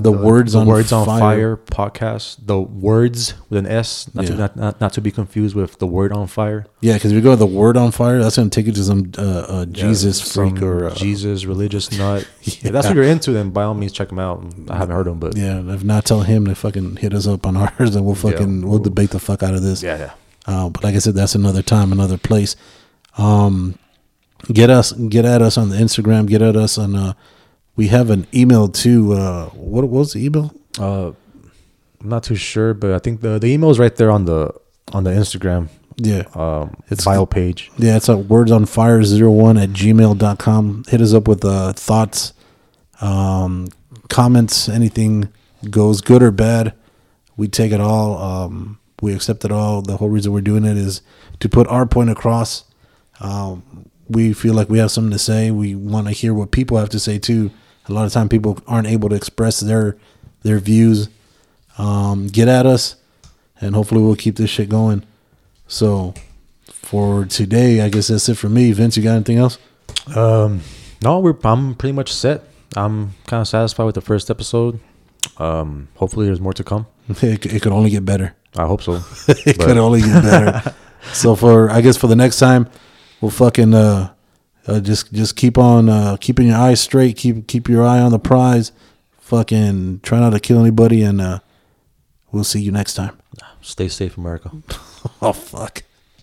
the, words the on words on fire. fire. podcast. The words with an S, not, Yeah. to, not, not not to be confused with the word on fire. Yeah, because if you go to the word on fire, that's going to take you to some uh, uh, Jesus freak Some or uh, Jesus religious nut. If that's what you're into, then by all means check them out. I haven't heard them, but yeah. If not, tell him to fucking hit us up on ours, and we'll fucking we'll debate the fuck out of this. yeah, yeah. Uh, but like I said, that's another time, another place. Um, get us, get at us on the Instagram. Get at us on. We have an email too. Uh, what, what was the email? Uh, I'm not too sure, but I think the the email is right there on the on the Instagram Yeah, um It's- bio page. yeah. It's at words on fire zero one at gmail.com. Hit us up with uh, thoughts, um, comments, anything goes good or bad. We take it all. Um, we accept it all. The whole reason we're doing it is to put our point across. Um, we feel like we have something to say. We want to hear what people have to say too. A lot of time people aren't able to express their their views. Um, get at us, and hopefully we'll keep this shit going. So for today, I guess that's it for me. Vince, you got anything else? Um, no, we're I'm pretty much set. I'm kind of satisfied with the first episode. Um, hopefully there's more to come. It, it could only get better. I hope so. it But- could only get better. so for I guess for the next time, we'll fucking uh, uh just just keep on uh keeping your eyes straight. Keep keep your eye on the prize. Fucking try not to kill anybody, and uh, we'll see you next time. Stay safe, America. Oh fuck.